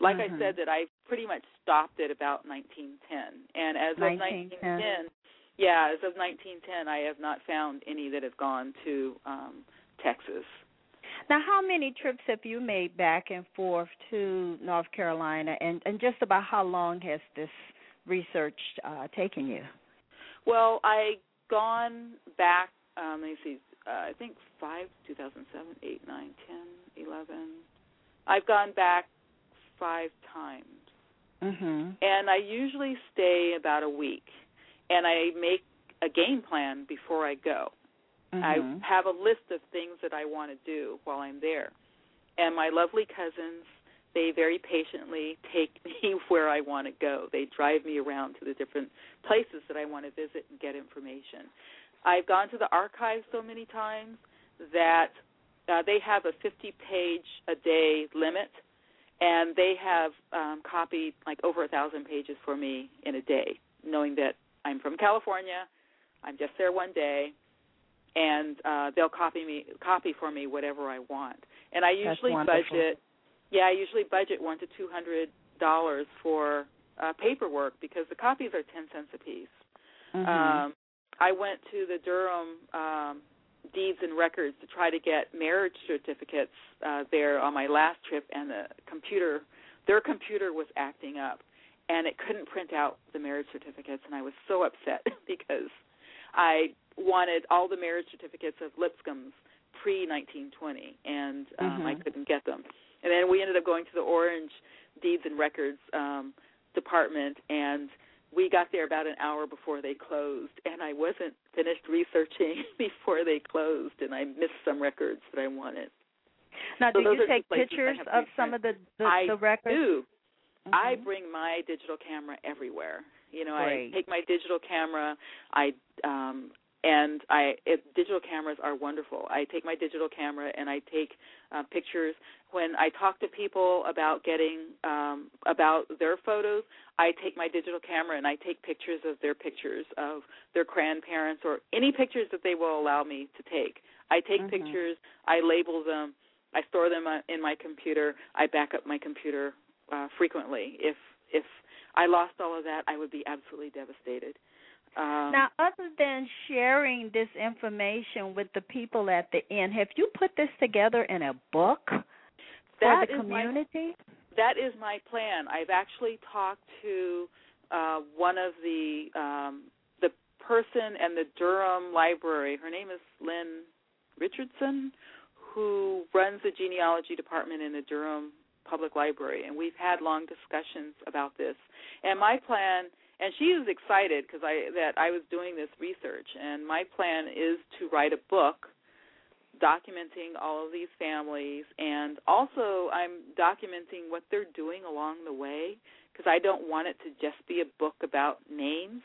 Like Mhm. I said, that I pretty much stopped at about 1910, and as of 1910. 1910, yeah, as of 1910, I have not found any that have gone to um, Texas. Now, how many trips have you made back and forth to North Carolina, and and just about how long has this research uh, taken you? Well, I gone back. Um, let me see. Uh, I think five, 2007, eight, nine, ten, eleven. I've gone back five times, Mhm. and I usually stay about a week. And I make a game plan before I go. Mm-hmm. I have a list of things that I want to do while I'm there. And my lovely cousins, they very patiently take me where I want to go. They drive me around to the different places that I want to visit and get information. I've gone to the archives so many times that uh, they have a 50 page a day limit and they have um, copied like over a thousand pages for me in a day, knowing that I'm from California, I'm just there one day, and uh, they'll copy me copy for me whatever I want. And I usually budget, yeah, I usually budget one to two hundred dollars for uh, paperwork because the copies are ten cents a piece. Mm-hmm. Um, I went to the Durham um, deeds and records to try to get marriage certificates uh, there on my last trip, and the computer, their computer was acting up, and it couldn't print out the marriage certificates, and I was so upset because I wanted all the marriage certificates of Lipscombs pre 1920, and um, mm-hmm. I couldn't get them. And then we ended up going to the Orange Deeds and Records um, department, and we got there about an hour before they closed, and I wasn't finished researching before they closed, and I missed some records that I wanted. Now, so do you take pictures of some of the the, I the records? do. Mm-hmm. I bring my digital camera everywhere. You know, Great. I take my digital camera. I um and I it, digital cameras are wonderful. I take my digital camera and I take uh, pictures. When I talk to people about getting um, about their photos, I take my digital camera and I take pictures of their pictures of their grandparents or any pictures that they will allow me to take. I take Mhm. pictures, I label them, I store them uh, in my computer. I back up my computer uh, frequently. If if I lost all of that, I would be absolutely devastated. Um, Now, other than sharing this information with the people at the inn, have you put this together in a book for the is my community? that is my plan. I've actually talked to uh, one of the um, the person and the Durham Library. Her name is Lynn Richardson, who runs the genealogy department in the Durham Public Library, and we've had long discussions about this. And my plan, and she was excited because I that I was doing this research, and my plan is to write a book documenting all of these families and also I'm documenting what they're doing along the way because I don't want it to just be a book about names.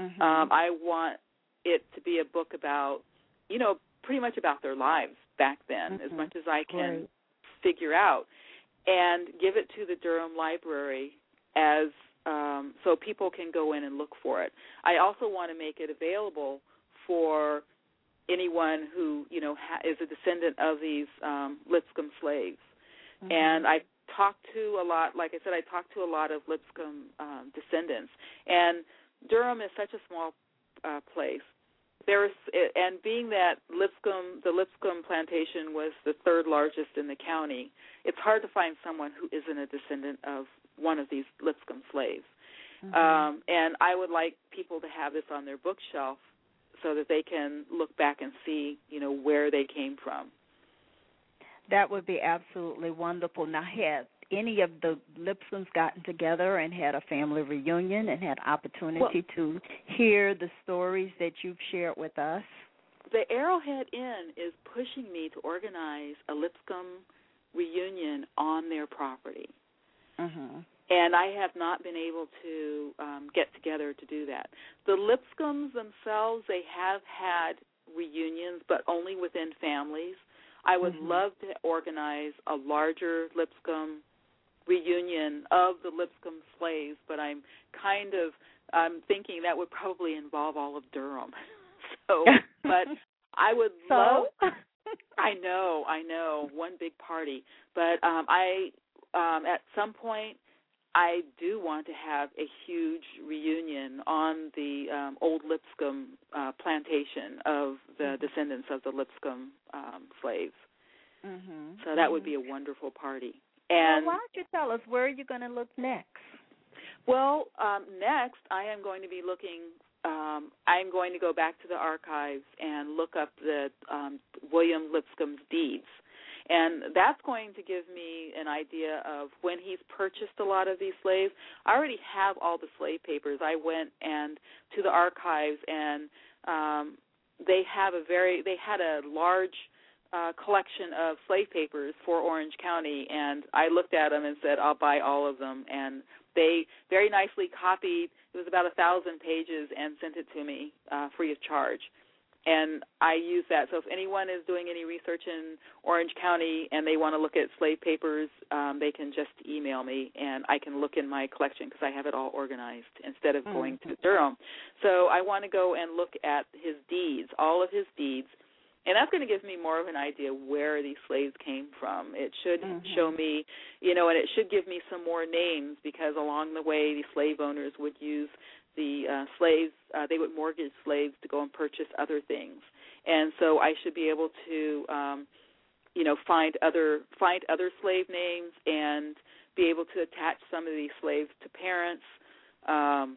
Mm-hmm. Um I want it to be a book about you know pretty much about their lives back then as Mhm. much as I can Right. figure out and give it to the Durham Library as um so people can go in and look for it. I also want to make it available for anyone who you know ha- is a descendant of these um, Lipscomb slaves. Mhm. And I talked to a lot, like I said, I talked to a lot of Lipscomb um, descendants. And Durham is such a small uh, place. There's and being that Lipscomb, the Lipscomb plantation was the third largest in the county. It's hard to find someone who isn't a descendant of one of these Lipscomb slaves. Mhm. Um, and I would like people to have this on their bookshelf so that they can look back and see, you know, where they came from. That would be absolutely wonderful. Now, had any of the Lipscombs gotten together and had a family reunion and had opportunity to hear the stories that you've shared with us? The Arrowhead Inn is pushing me to organize a Lipscomb reunion on their property. Mhm. and I have not been able to um, get together to do that. The Lipscombs themselves, they have had reunions, but only within families. I would Mhm. love to organize a larger Lipscomb reunion of the Lipscomb slaves, but I'm kind of I'm thinking that would probably involve all of Durham. so, but I would love so I know, I know, one big party. But um I um at some point I do want to have a huge reunion on the um old Lipscomb uh plantation of the Mhm. descendants of the Lipscomb um slaves. Mhm. So that would be a wonderful party. Well, And why don't you tell us where you're you going to look next? Well, um, next I am going to be looking. Um, I'm going to go back to the archives and look up the um, William Lipscomb's deeds, and that's going to give me an idea of when he's purchased a lot of these slaves. I already have all the slave papers. I went and to the archives and um, they have a very they had a large uh, collection of slave papers for Orange County, and I looked at them and said, "I'll buy all of them." And they very nicely copied. It was about a thousand pages and sent it to me uh, free of charge and I use that. So if anyone is doing any research in Orange County and they want to look at slave papers, um, they can just email me, and I can look in my collection because I have it all organized instead of mm-hmm. going to Durham. So I want to go and look at his deeds, all of his deeds, and that's going to give me more of an idea where these slaves came from. It should mm-hmm. show me, you know, and it should give me some more names because along the way, these slave owners would use the uh, slaves uh, they would mortgage slaves to go and purchase other things. And so i should be able to um you know find other find other slave names and be able to attach some of these slaves to parents um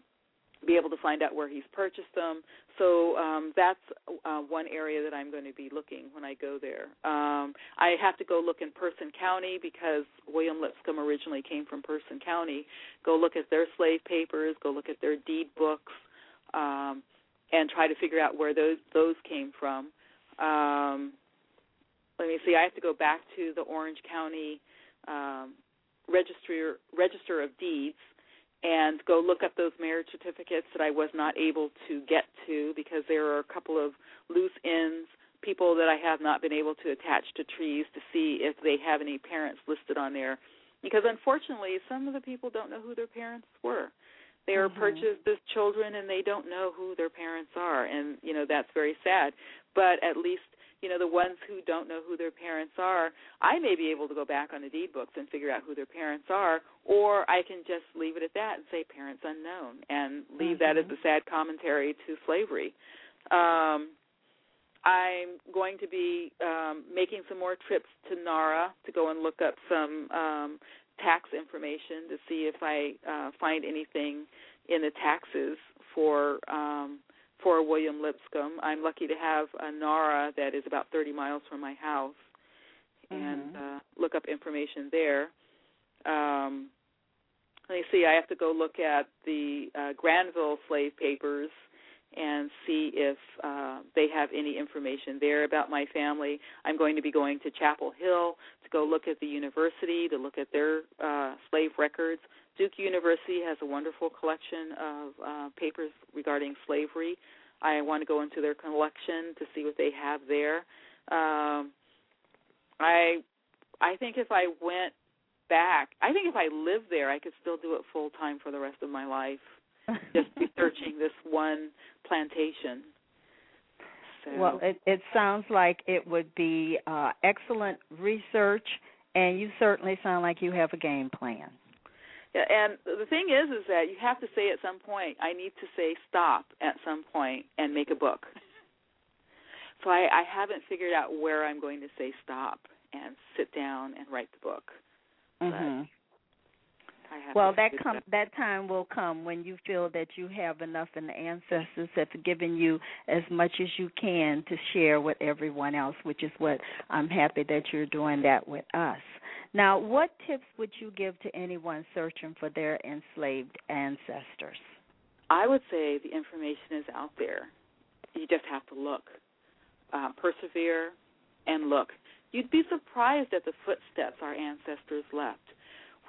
be able to find out where he's purchased them. So um, that's uh, one area that I'm going to be looking when I go there. Um, I have to go look in Person County because William Lipscomb originally came from Person County. Go look at their slave papers, go look at their deed books, um, and try to figure out where those those came from. Um, let me see. I have to go back to the Orange County um, Register Register of Deeds and go look up those marriage certificates that I was not able to get to because there are a couple of loose ends, people that I have not been able to attach to trees to see if they have any parents listed on there. Because unfortunately, some of the people don't know who their parents were. They are mm-hmm. purchased as children and they don't know who their parents are, and you know that's very sad. But at least you know the ones who don't know who their parents are i may be able to go back on the deed books and figure out who their parents are or i can just leave it at that and say parents unknown and leave mm-hmm. that as mm-hmm. a sad commentary to slavery um i'm going to be um making some more trips to nara to go and look up some um tax information to see if i uh find anything in the taxes for um for William Lipscomb. I'm lucky to have a NARA that is about 30 miles from my house, mm-hmm. and uh, look up information there. Um, let me see. I have to go look at the uh, Granville slave papers and see if uh, they have any information there about my family. I'm going to be going to Chapel Hill to go look at the university, to look at their uh, slave records. Duke University has a wonderful collection of uh, papers regarding slavery. I want to go into their collection to see what they have there. Um, I I think if I went back, I think if I lived there, I could still do it full time for the rest of my life just researching this one plantation. So. Well, it, it sounds like it would be uh, excellent research, and you certainly sound like you have a game plan. Yeah, and the thing is, is that you have to say at some point, I need to say stop at some point and make a book. So I, I haven't figured out where I'm going to say stop and sit down and write the book. Mm-hmm well, that come that time will come when you feel that you have enough, and the ancestors have given you as much as you can to share with everyone else, which is what I'm happy that you're doing that with us. Now, what tips would you give to anyone searching for their enslaved ancestors? I would say the information is out there. You just have to look, uh, persevere, and look. You'd be surprised at the footsteps our ancestors left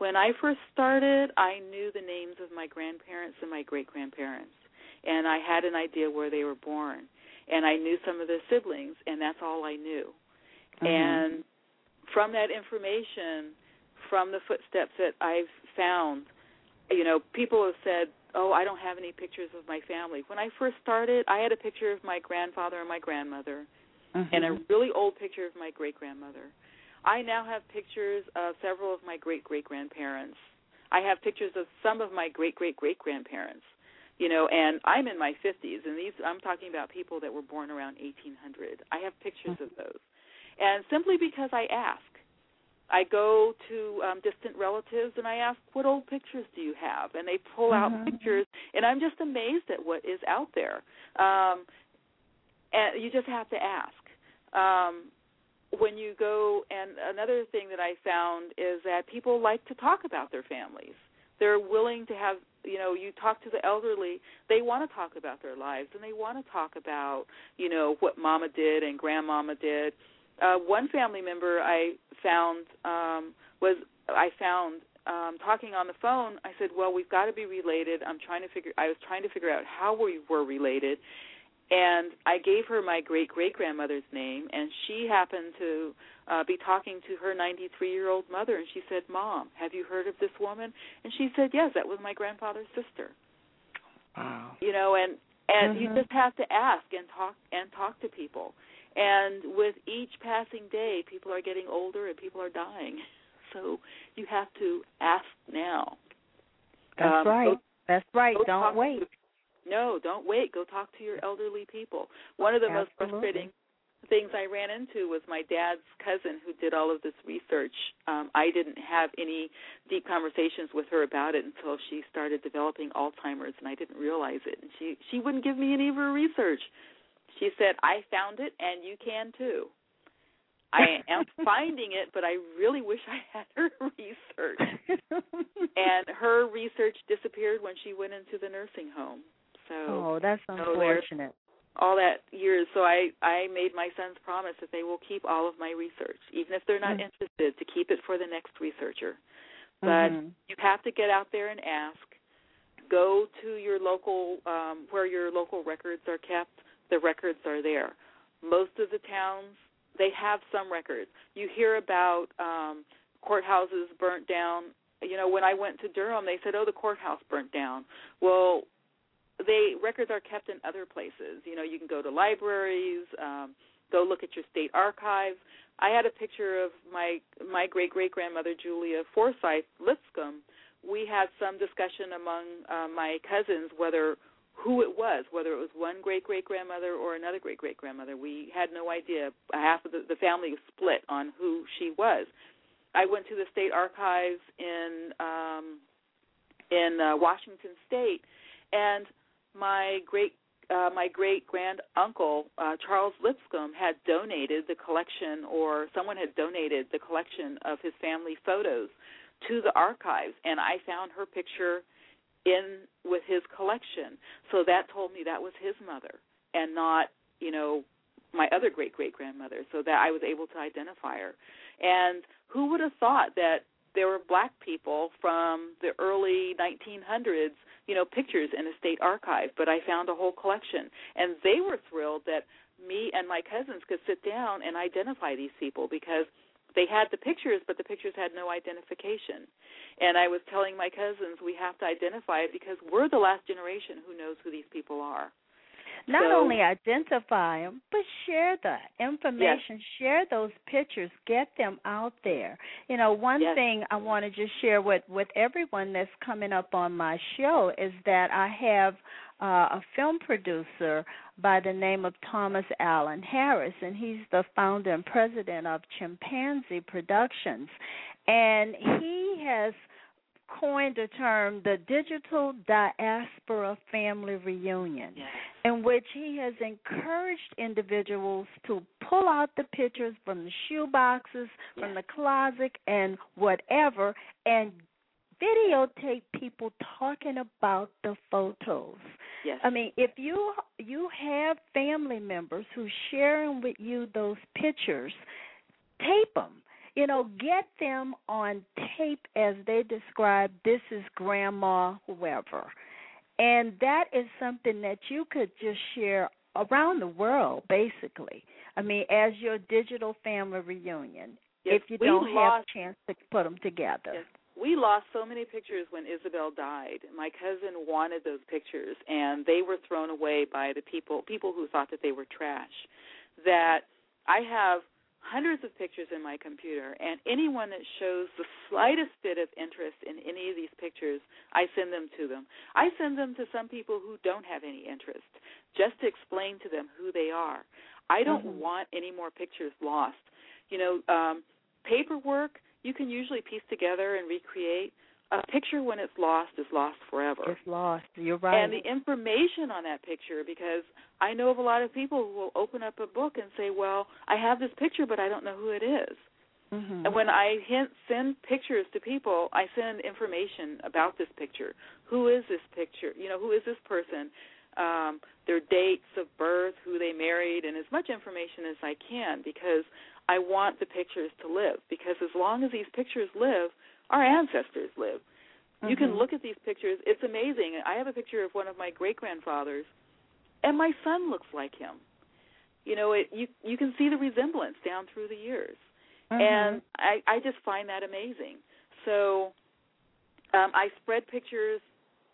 when I first started, I knew the names of my grandparents and my great grandparents, and I had an idea where they were born, and I knew some of their siblings, and that's all I knew. Mm-hmm. And from that information, from the footsteps that I've found, you know, people have said, "Oh, I don't have any pictures of my family." When I first started, I had a picture of my grandfather and my grandmother, mm-hmm. and a really old picture of my great grandmother. I now have pictures of several of my great great grandparents. I have pictures of some of my great great great grandparents. You know, and I'm in my 50s, and these I'm talking about people that were born around 1800. I have pictures of those, and simply because I ask, I go to um, distant relatives and I ask, "What old pictures do you have?" And they pull out mm-hmm. pictures, and I'm just amazed at what is out there. Um, and you just have to ask. Um, when you go and another thing that I found is that people like to talk about their families. they're willing to have you know you talk to the elderly they want to talk about their lives and they want to talk about you know what mama did and grandmama did uh one family member i found um was i found um talking on the phone i said well we've got to be related i'm trying to figure i was trying to figure out how we were related and I gave her my great great grandmother's name, and she happened to uh, be talking to her 93 year old mother, and she said, "Mom, have you heard of this woman?" And she said, "Yes, that was my grandfather's sister." Wow. You know, and and mm-hmm. you just have to ask and talk and talk to people. And with each passing day, people are getting older and people are dying. So you have to ask now. That's um, right. Go, That's right. Don't wait. To, no, don't wait. Go talk to your elderly people. One of the Absolutely. most frustrating things I ran into was my dad's cousin who did all of this research. Um, I didn't have any deep conversations with her about it until she started developing Alzheimer's, and I didn't realize it. And she she wouldn't give me any of her research. She said, "I found it, and you can too." I am finding it, but I really wish I had her research. and her research disappeared when she went into the nursing home. So oh, that's so unfortunate. all that years. So I I made my sons promise that they will keep all of my research, even if they're not Mm. interested, to keep it for the next researcher. But Mhm. you have to get out there and ask. Go to your local um, where your local records are kept. The records are there. Most of the towns they have some records. You hear about um, courthouses burnt down. You know, when I went to Durham, they said, "Oh, the courthouse burnt down." Well, they records are kept in other places. You know, you can go to libraries, um, go look at your state archives. I had a picture of my my great great grandmother Julia Forsyth Lipscomb. We had some discussion among uh, my cousins whether who it was, whether it was one great great grandmother or another great great grandmother. We had no idea. Half of the, the family was split on who she was. I went to the state archives in um, in uh, Washington State, and my great uh, my great grand uncle uh, Charles Lipscomb had donated the collection, or someone had donated the collection of his family photos to the archives, and I found her picture in with his collection. So that told me that was his mother, and not you know my other great great grandmother. So that I was able to identify her. And who would have thought that there were black people from the early 1900s you know pictures in a state archive but i found a whole collection and they were thrilled that me and my cousins could sit down and identify these people because they had the pictures but the pictures had no identification and i was telling my cousins we have to identify it because we're the last generation who knows who these people are Not So- only identify them, but share the information. Share those pictures. Get them out there. You know, one Yes. thing I want to just share with with everyone that's coming up on my show is that I have uh, a film producer by the name of Thomas Allen Harris, and he's the founder and president of Chimpanzee Productions, and he has coined the term the digital diaspora family reunion yes. in which he has encouraged individuals to pull out the pictures from the shoe boxes, from the closet, and whatever, and videotape people talking about the photos. yes I mean, if you you have family members who sharing with you those pictures, tape them. You know, get them on tape as they describe this is grandma whoever. And that is something that you could just share around the world basically. I mean, as your digital family reunion. Yes, if you don't have a chance to put them together. Yes. We lost so many pictures when Isabel died. My cousin wanted those pictures and they were thrown away by the people people who thought that they were trash. That I have hundreds of pictures in my computer and anyone that shows the slightest bit of interest in any of these pictures, I send them to them. I send them to some people who don't have any interest just to explain to them who they are. I don't Mhm. want any more pictures lost. You know, um paperwork you can usually piece together and recreate. A picture when it's lost is lost forever. It's lost. You're right. And the information on that picture, because I know of a lot of people who will open up a book and say, "Well, I have this picture, but I don't know who it is." Mm-hmm. And when I hint, send pictures to people, I send information about this picture. Who is this picture? You know, who is this person? Um, their dates of birth, who they married, and as much information as I can because I want the pictures to live. Because as long as these pictures live, our ancestors live. Mm-hmm. You can mm-hmm. look at these pictures. It's amazing. I have a picture of one of my great grandfathers, and my son looks like him. You know, it, you you can see the resemblance down through the years, mm-hmm. and I I just find that amazing. So, um, I spread pictures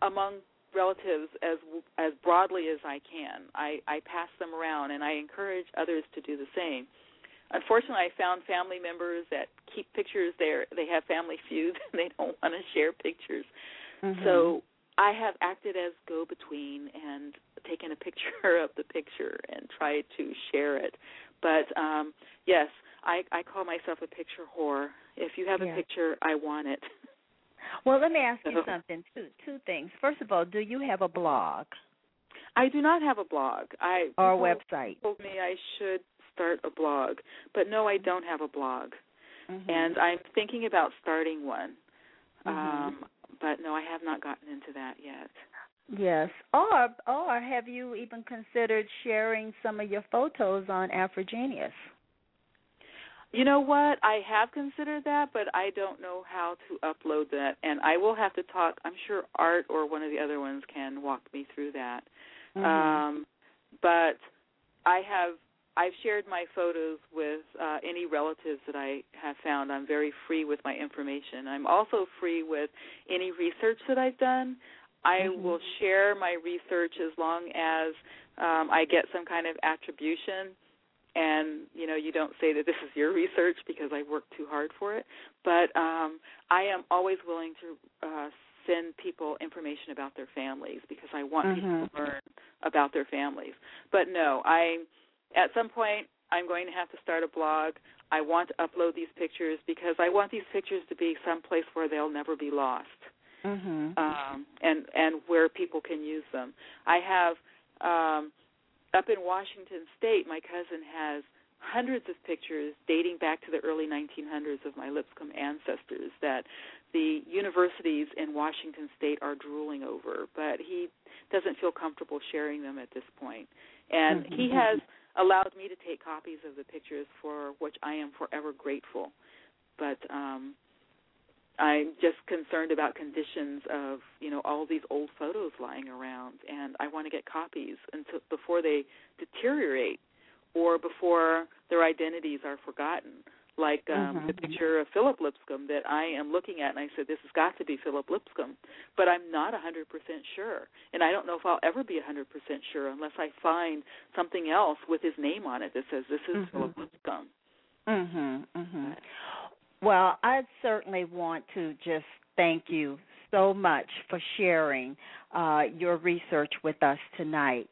among relatives as as broadly as I can. I I pass them around, and I encourage others to do the same unfortunately I found family members that keep pictures there they have family feuds and they don't want to share pictures. Mm-hmm. So I have acted as go between and taken a picture of the picture and tried to share it. But um yes, I I call myself a picture whore. If you have a picture, I want it. Well, let me ask you something. Two two things. First of all, do you have a blog? I do not have a blog. I or a website. Told me I should start a blog, but no, I don't have a blog, mm-hmm. and I'm thinking about starting one. Mm-hmm. Um, but no, I have not gotten into that yet. Yes. Or or have you even considered sharing some of your photos on AfriGeneas? You know what? I have considered that, but I don't know how to upload that, and I will have to talk. I'm sure Art or one of the other ones can walk me through that. Mm-hmm. Um, but I have I've shared my photos with uh, any relatives that I have found. I'm very free with my information. I'm also free with any research that I've done. I mm-hmm. will share my research as long as um, I get some kind of attribution. And you know, you don't say that this is your research because I worked too hard for it. But um, I am always willing to uh, send people information about their families because I want mm-hmm. people to learn about their families. But no, I at some point I'm going to have to start a blog. I want to upload these pictures because I want these pictures to be someplace where they'll never be lost, mm-hmm. um, and and where people can use them. I have um, up in Washington State. My cousin has hundreds of pictures dating back to the early 1900s of my Lipscomb ancestors that the universities in Washington State are drooling over, but he doesn't feel comfortable sharing them at this point. And mm-hmm. he has allowed me to take copies of the pictures for which I am forever grateful. But um I'm just concerned about conditions of, you know, all these old photos lying around and I want to get copies until before they deteriorate or before their identities are forgotten like um, mm-hmm. the picture of Philip Lipscomb that I am looking at, and I said, "This has got to be Philip Lipscomb," but I'm not a 100% sure, and I don't know if I'll ever be a 100% sure unless I find something else with his name on it that says this is mm-hmm. Philip Lipscomb. Mhm. Mhm. Well, I certainly want to just thank you so much for sharing uh, your research with us tonight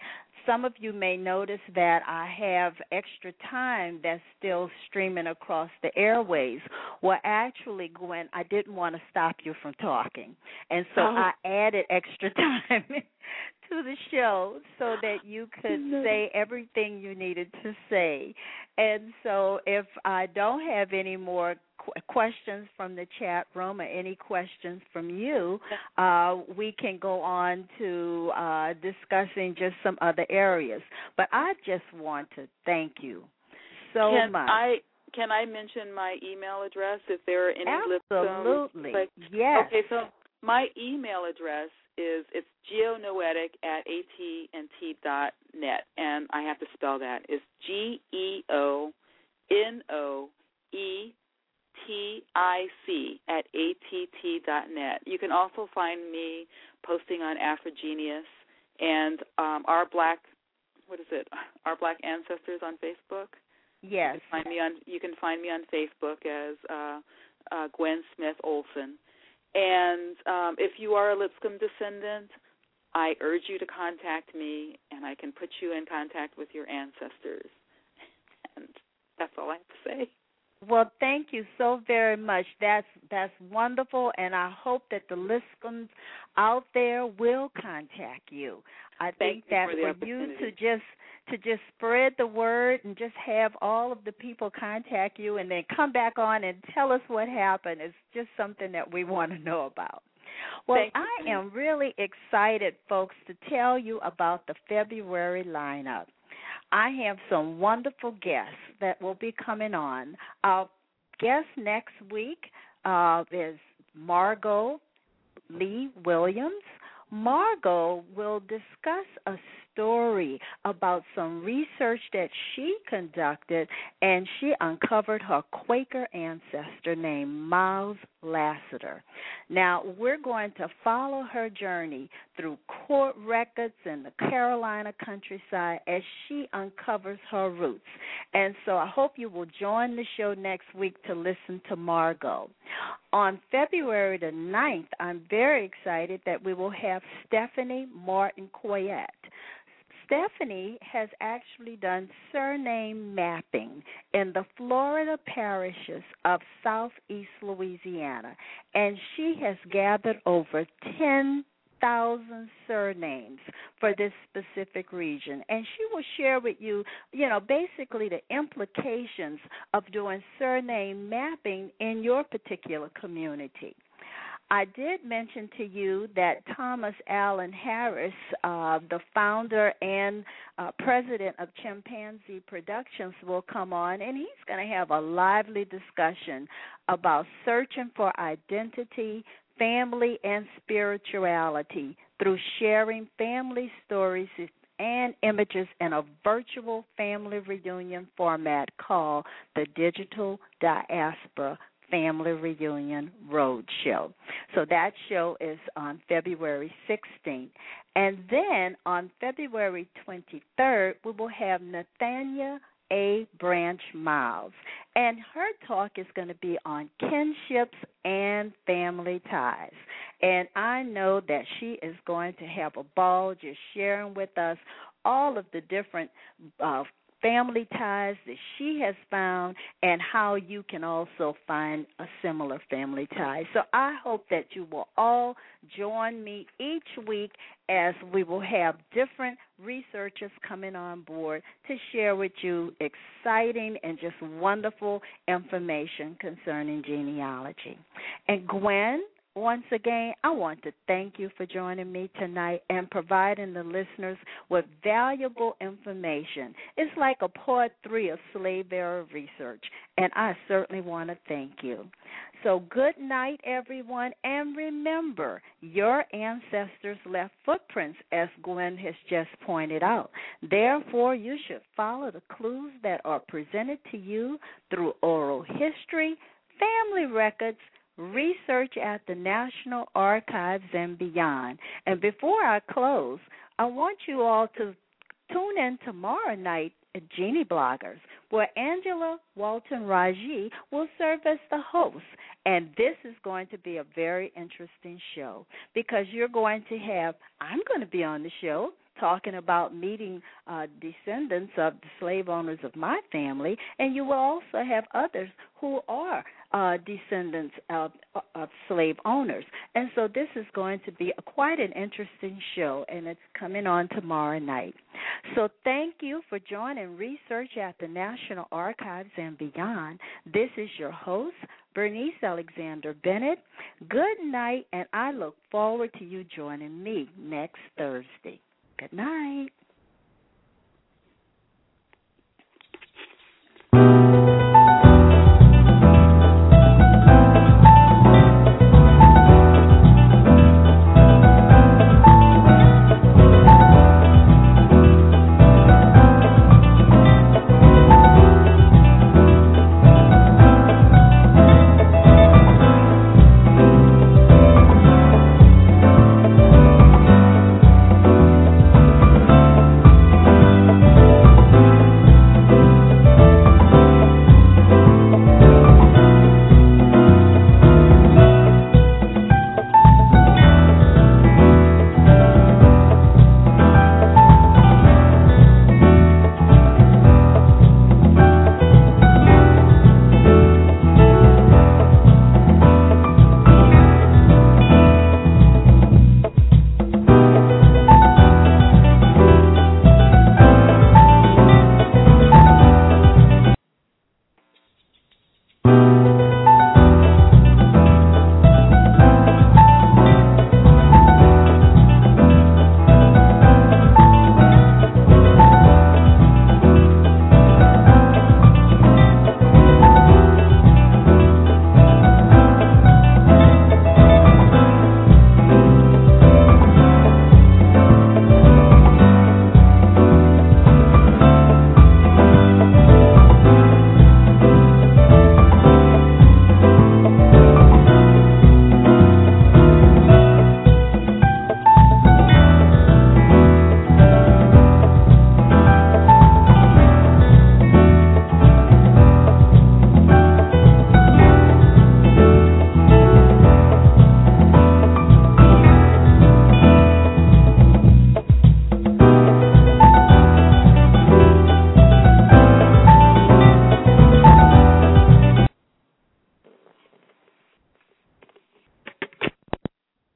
some of you may notice that I have extra time that's still streaming across the airways. Well, actually, Gwen, I didn't want to stop you from talking. And so oh. I added extra time to the show so that you could no. say everything you needed to say. And so if I don't have any more questions from the chat room or any questions from you, uh, we can go on to uh, discussing just some other areas. But I just want to thank you so can much. I can I mention my email address if there are any Absolutely. Like, yes. Okay, so my email address is it's geonoetic at at&t dot net, and I have to spell that. It's G E O N O E T I C at att dot net. You can also find me posting on AfriGeneas and um, our black what is it? Our Black Ancestors on Facebook. Yes. You can find me on you can find me on Facebook as uh, uh, Gwen Smith Olson. And um, if you are a Lipscomb descendant, I urge you to contact me, and I can put you in contact with your ancestors. And that's all I have to say. Well, thank you so very much. That's that's wonderful, and I hope that the Lipscombs out there will contact you. I thank think that for, for you to just to just spread the word and just have all of the people contact you and then come back on and tell us what happened is just something that we want to know about. Well, I am really excited, folks, to tell you about the February lineup. I have some wonderful guests that will be coming on. Our guest next week uh, is Margo Lee Williams. Margo will discuss a story about some research that she conducted, and she uncovered her Quaker ancestor named Miles Lassiter. Now, we're going to follow her journey through court records in the Carolina countryside as she uncovers her roots. And so I hope you will join the show next week to listen to Margo. On February the 9th, I'm very excited that we will have Stephanie Martin Coyette. Stephanie has actually done surname mapping in the Florida parishes of southeast Louisiana, and she has gathered over 10,000 surnames for this specific region. And she will share with you, you know, basically the implications of doing surname mapping in your particular community. I did mention to you that Thomas Allen Harris, uh, the founder and uh, president of Chimpanzee Productions, will come on, and he's going to have a lively discussion about searching for identity, family, and spirituality through sharing family stories and images in a virtual family reunion format called the Digital Diaspora Family Reunion Road Show. So that show is on February 16th. And then on February 23rd, we will have Nathania A. Branch Miles. And her talk is going to be on kinships and family ties. And I know that she is going to have a ball just sharing with us all of the different uh, family ties that she has found and how you can also find a similar family tie. So I hope that you will all join me each week as we will have different researchers coming on board to share with you exciting and just wonderful information concerning genealogy. And Gwen, once again, I want to thank you for joining me tonight and providing the listeners with valuable information. It's like a part three of slave era research, and I certainly want to thank you. So, good night, everyone, and remember, your ancestors left footprints, as Gwen has just pointed out. Therefore, you should follow the clues that are presented to you through oral history, family records, research at the National Archives and beyond. And before I close, I want you all to tune in tomorrow night at GeneaBloggers, where Angela Walton Raji will serve as the host. And this is going to be a very interesting show because you're going to have, I'm going to be on the show talking about meeting uh, descendants of the slave owners of my family, and you will also have others who are uh, descendants of, of slave owners. And so this is going to be a, quite an interesting show, and it's coming on tomorrow night. So thank you for joining Research at the National Archives and Beyond. This is your host, Bernice Alexander Bennett. Good night, and I look forward to you joining me next Thursday. Good night.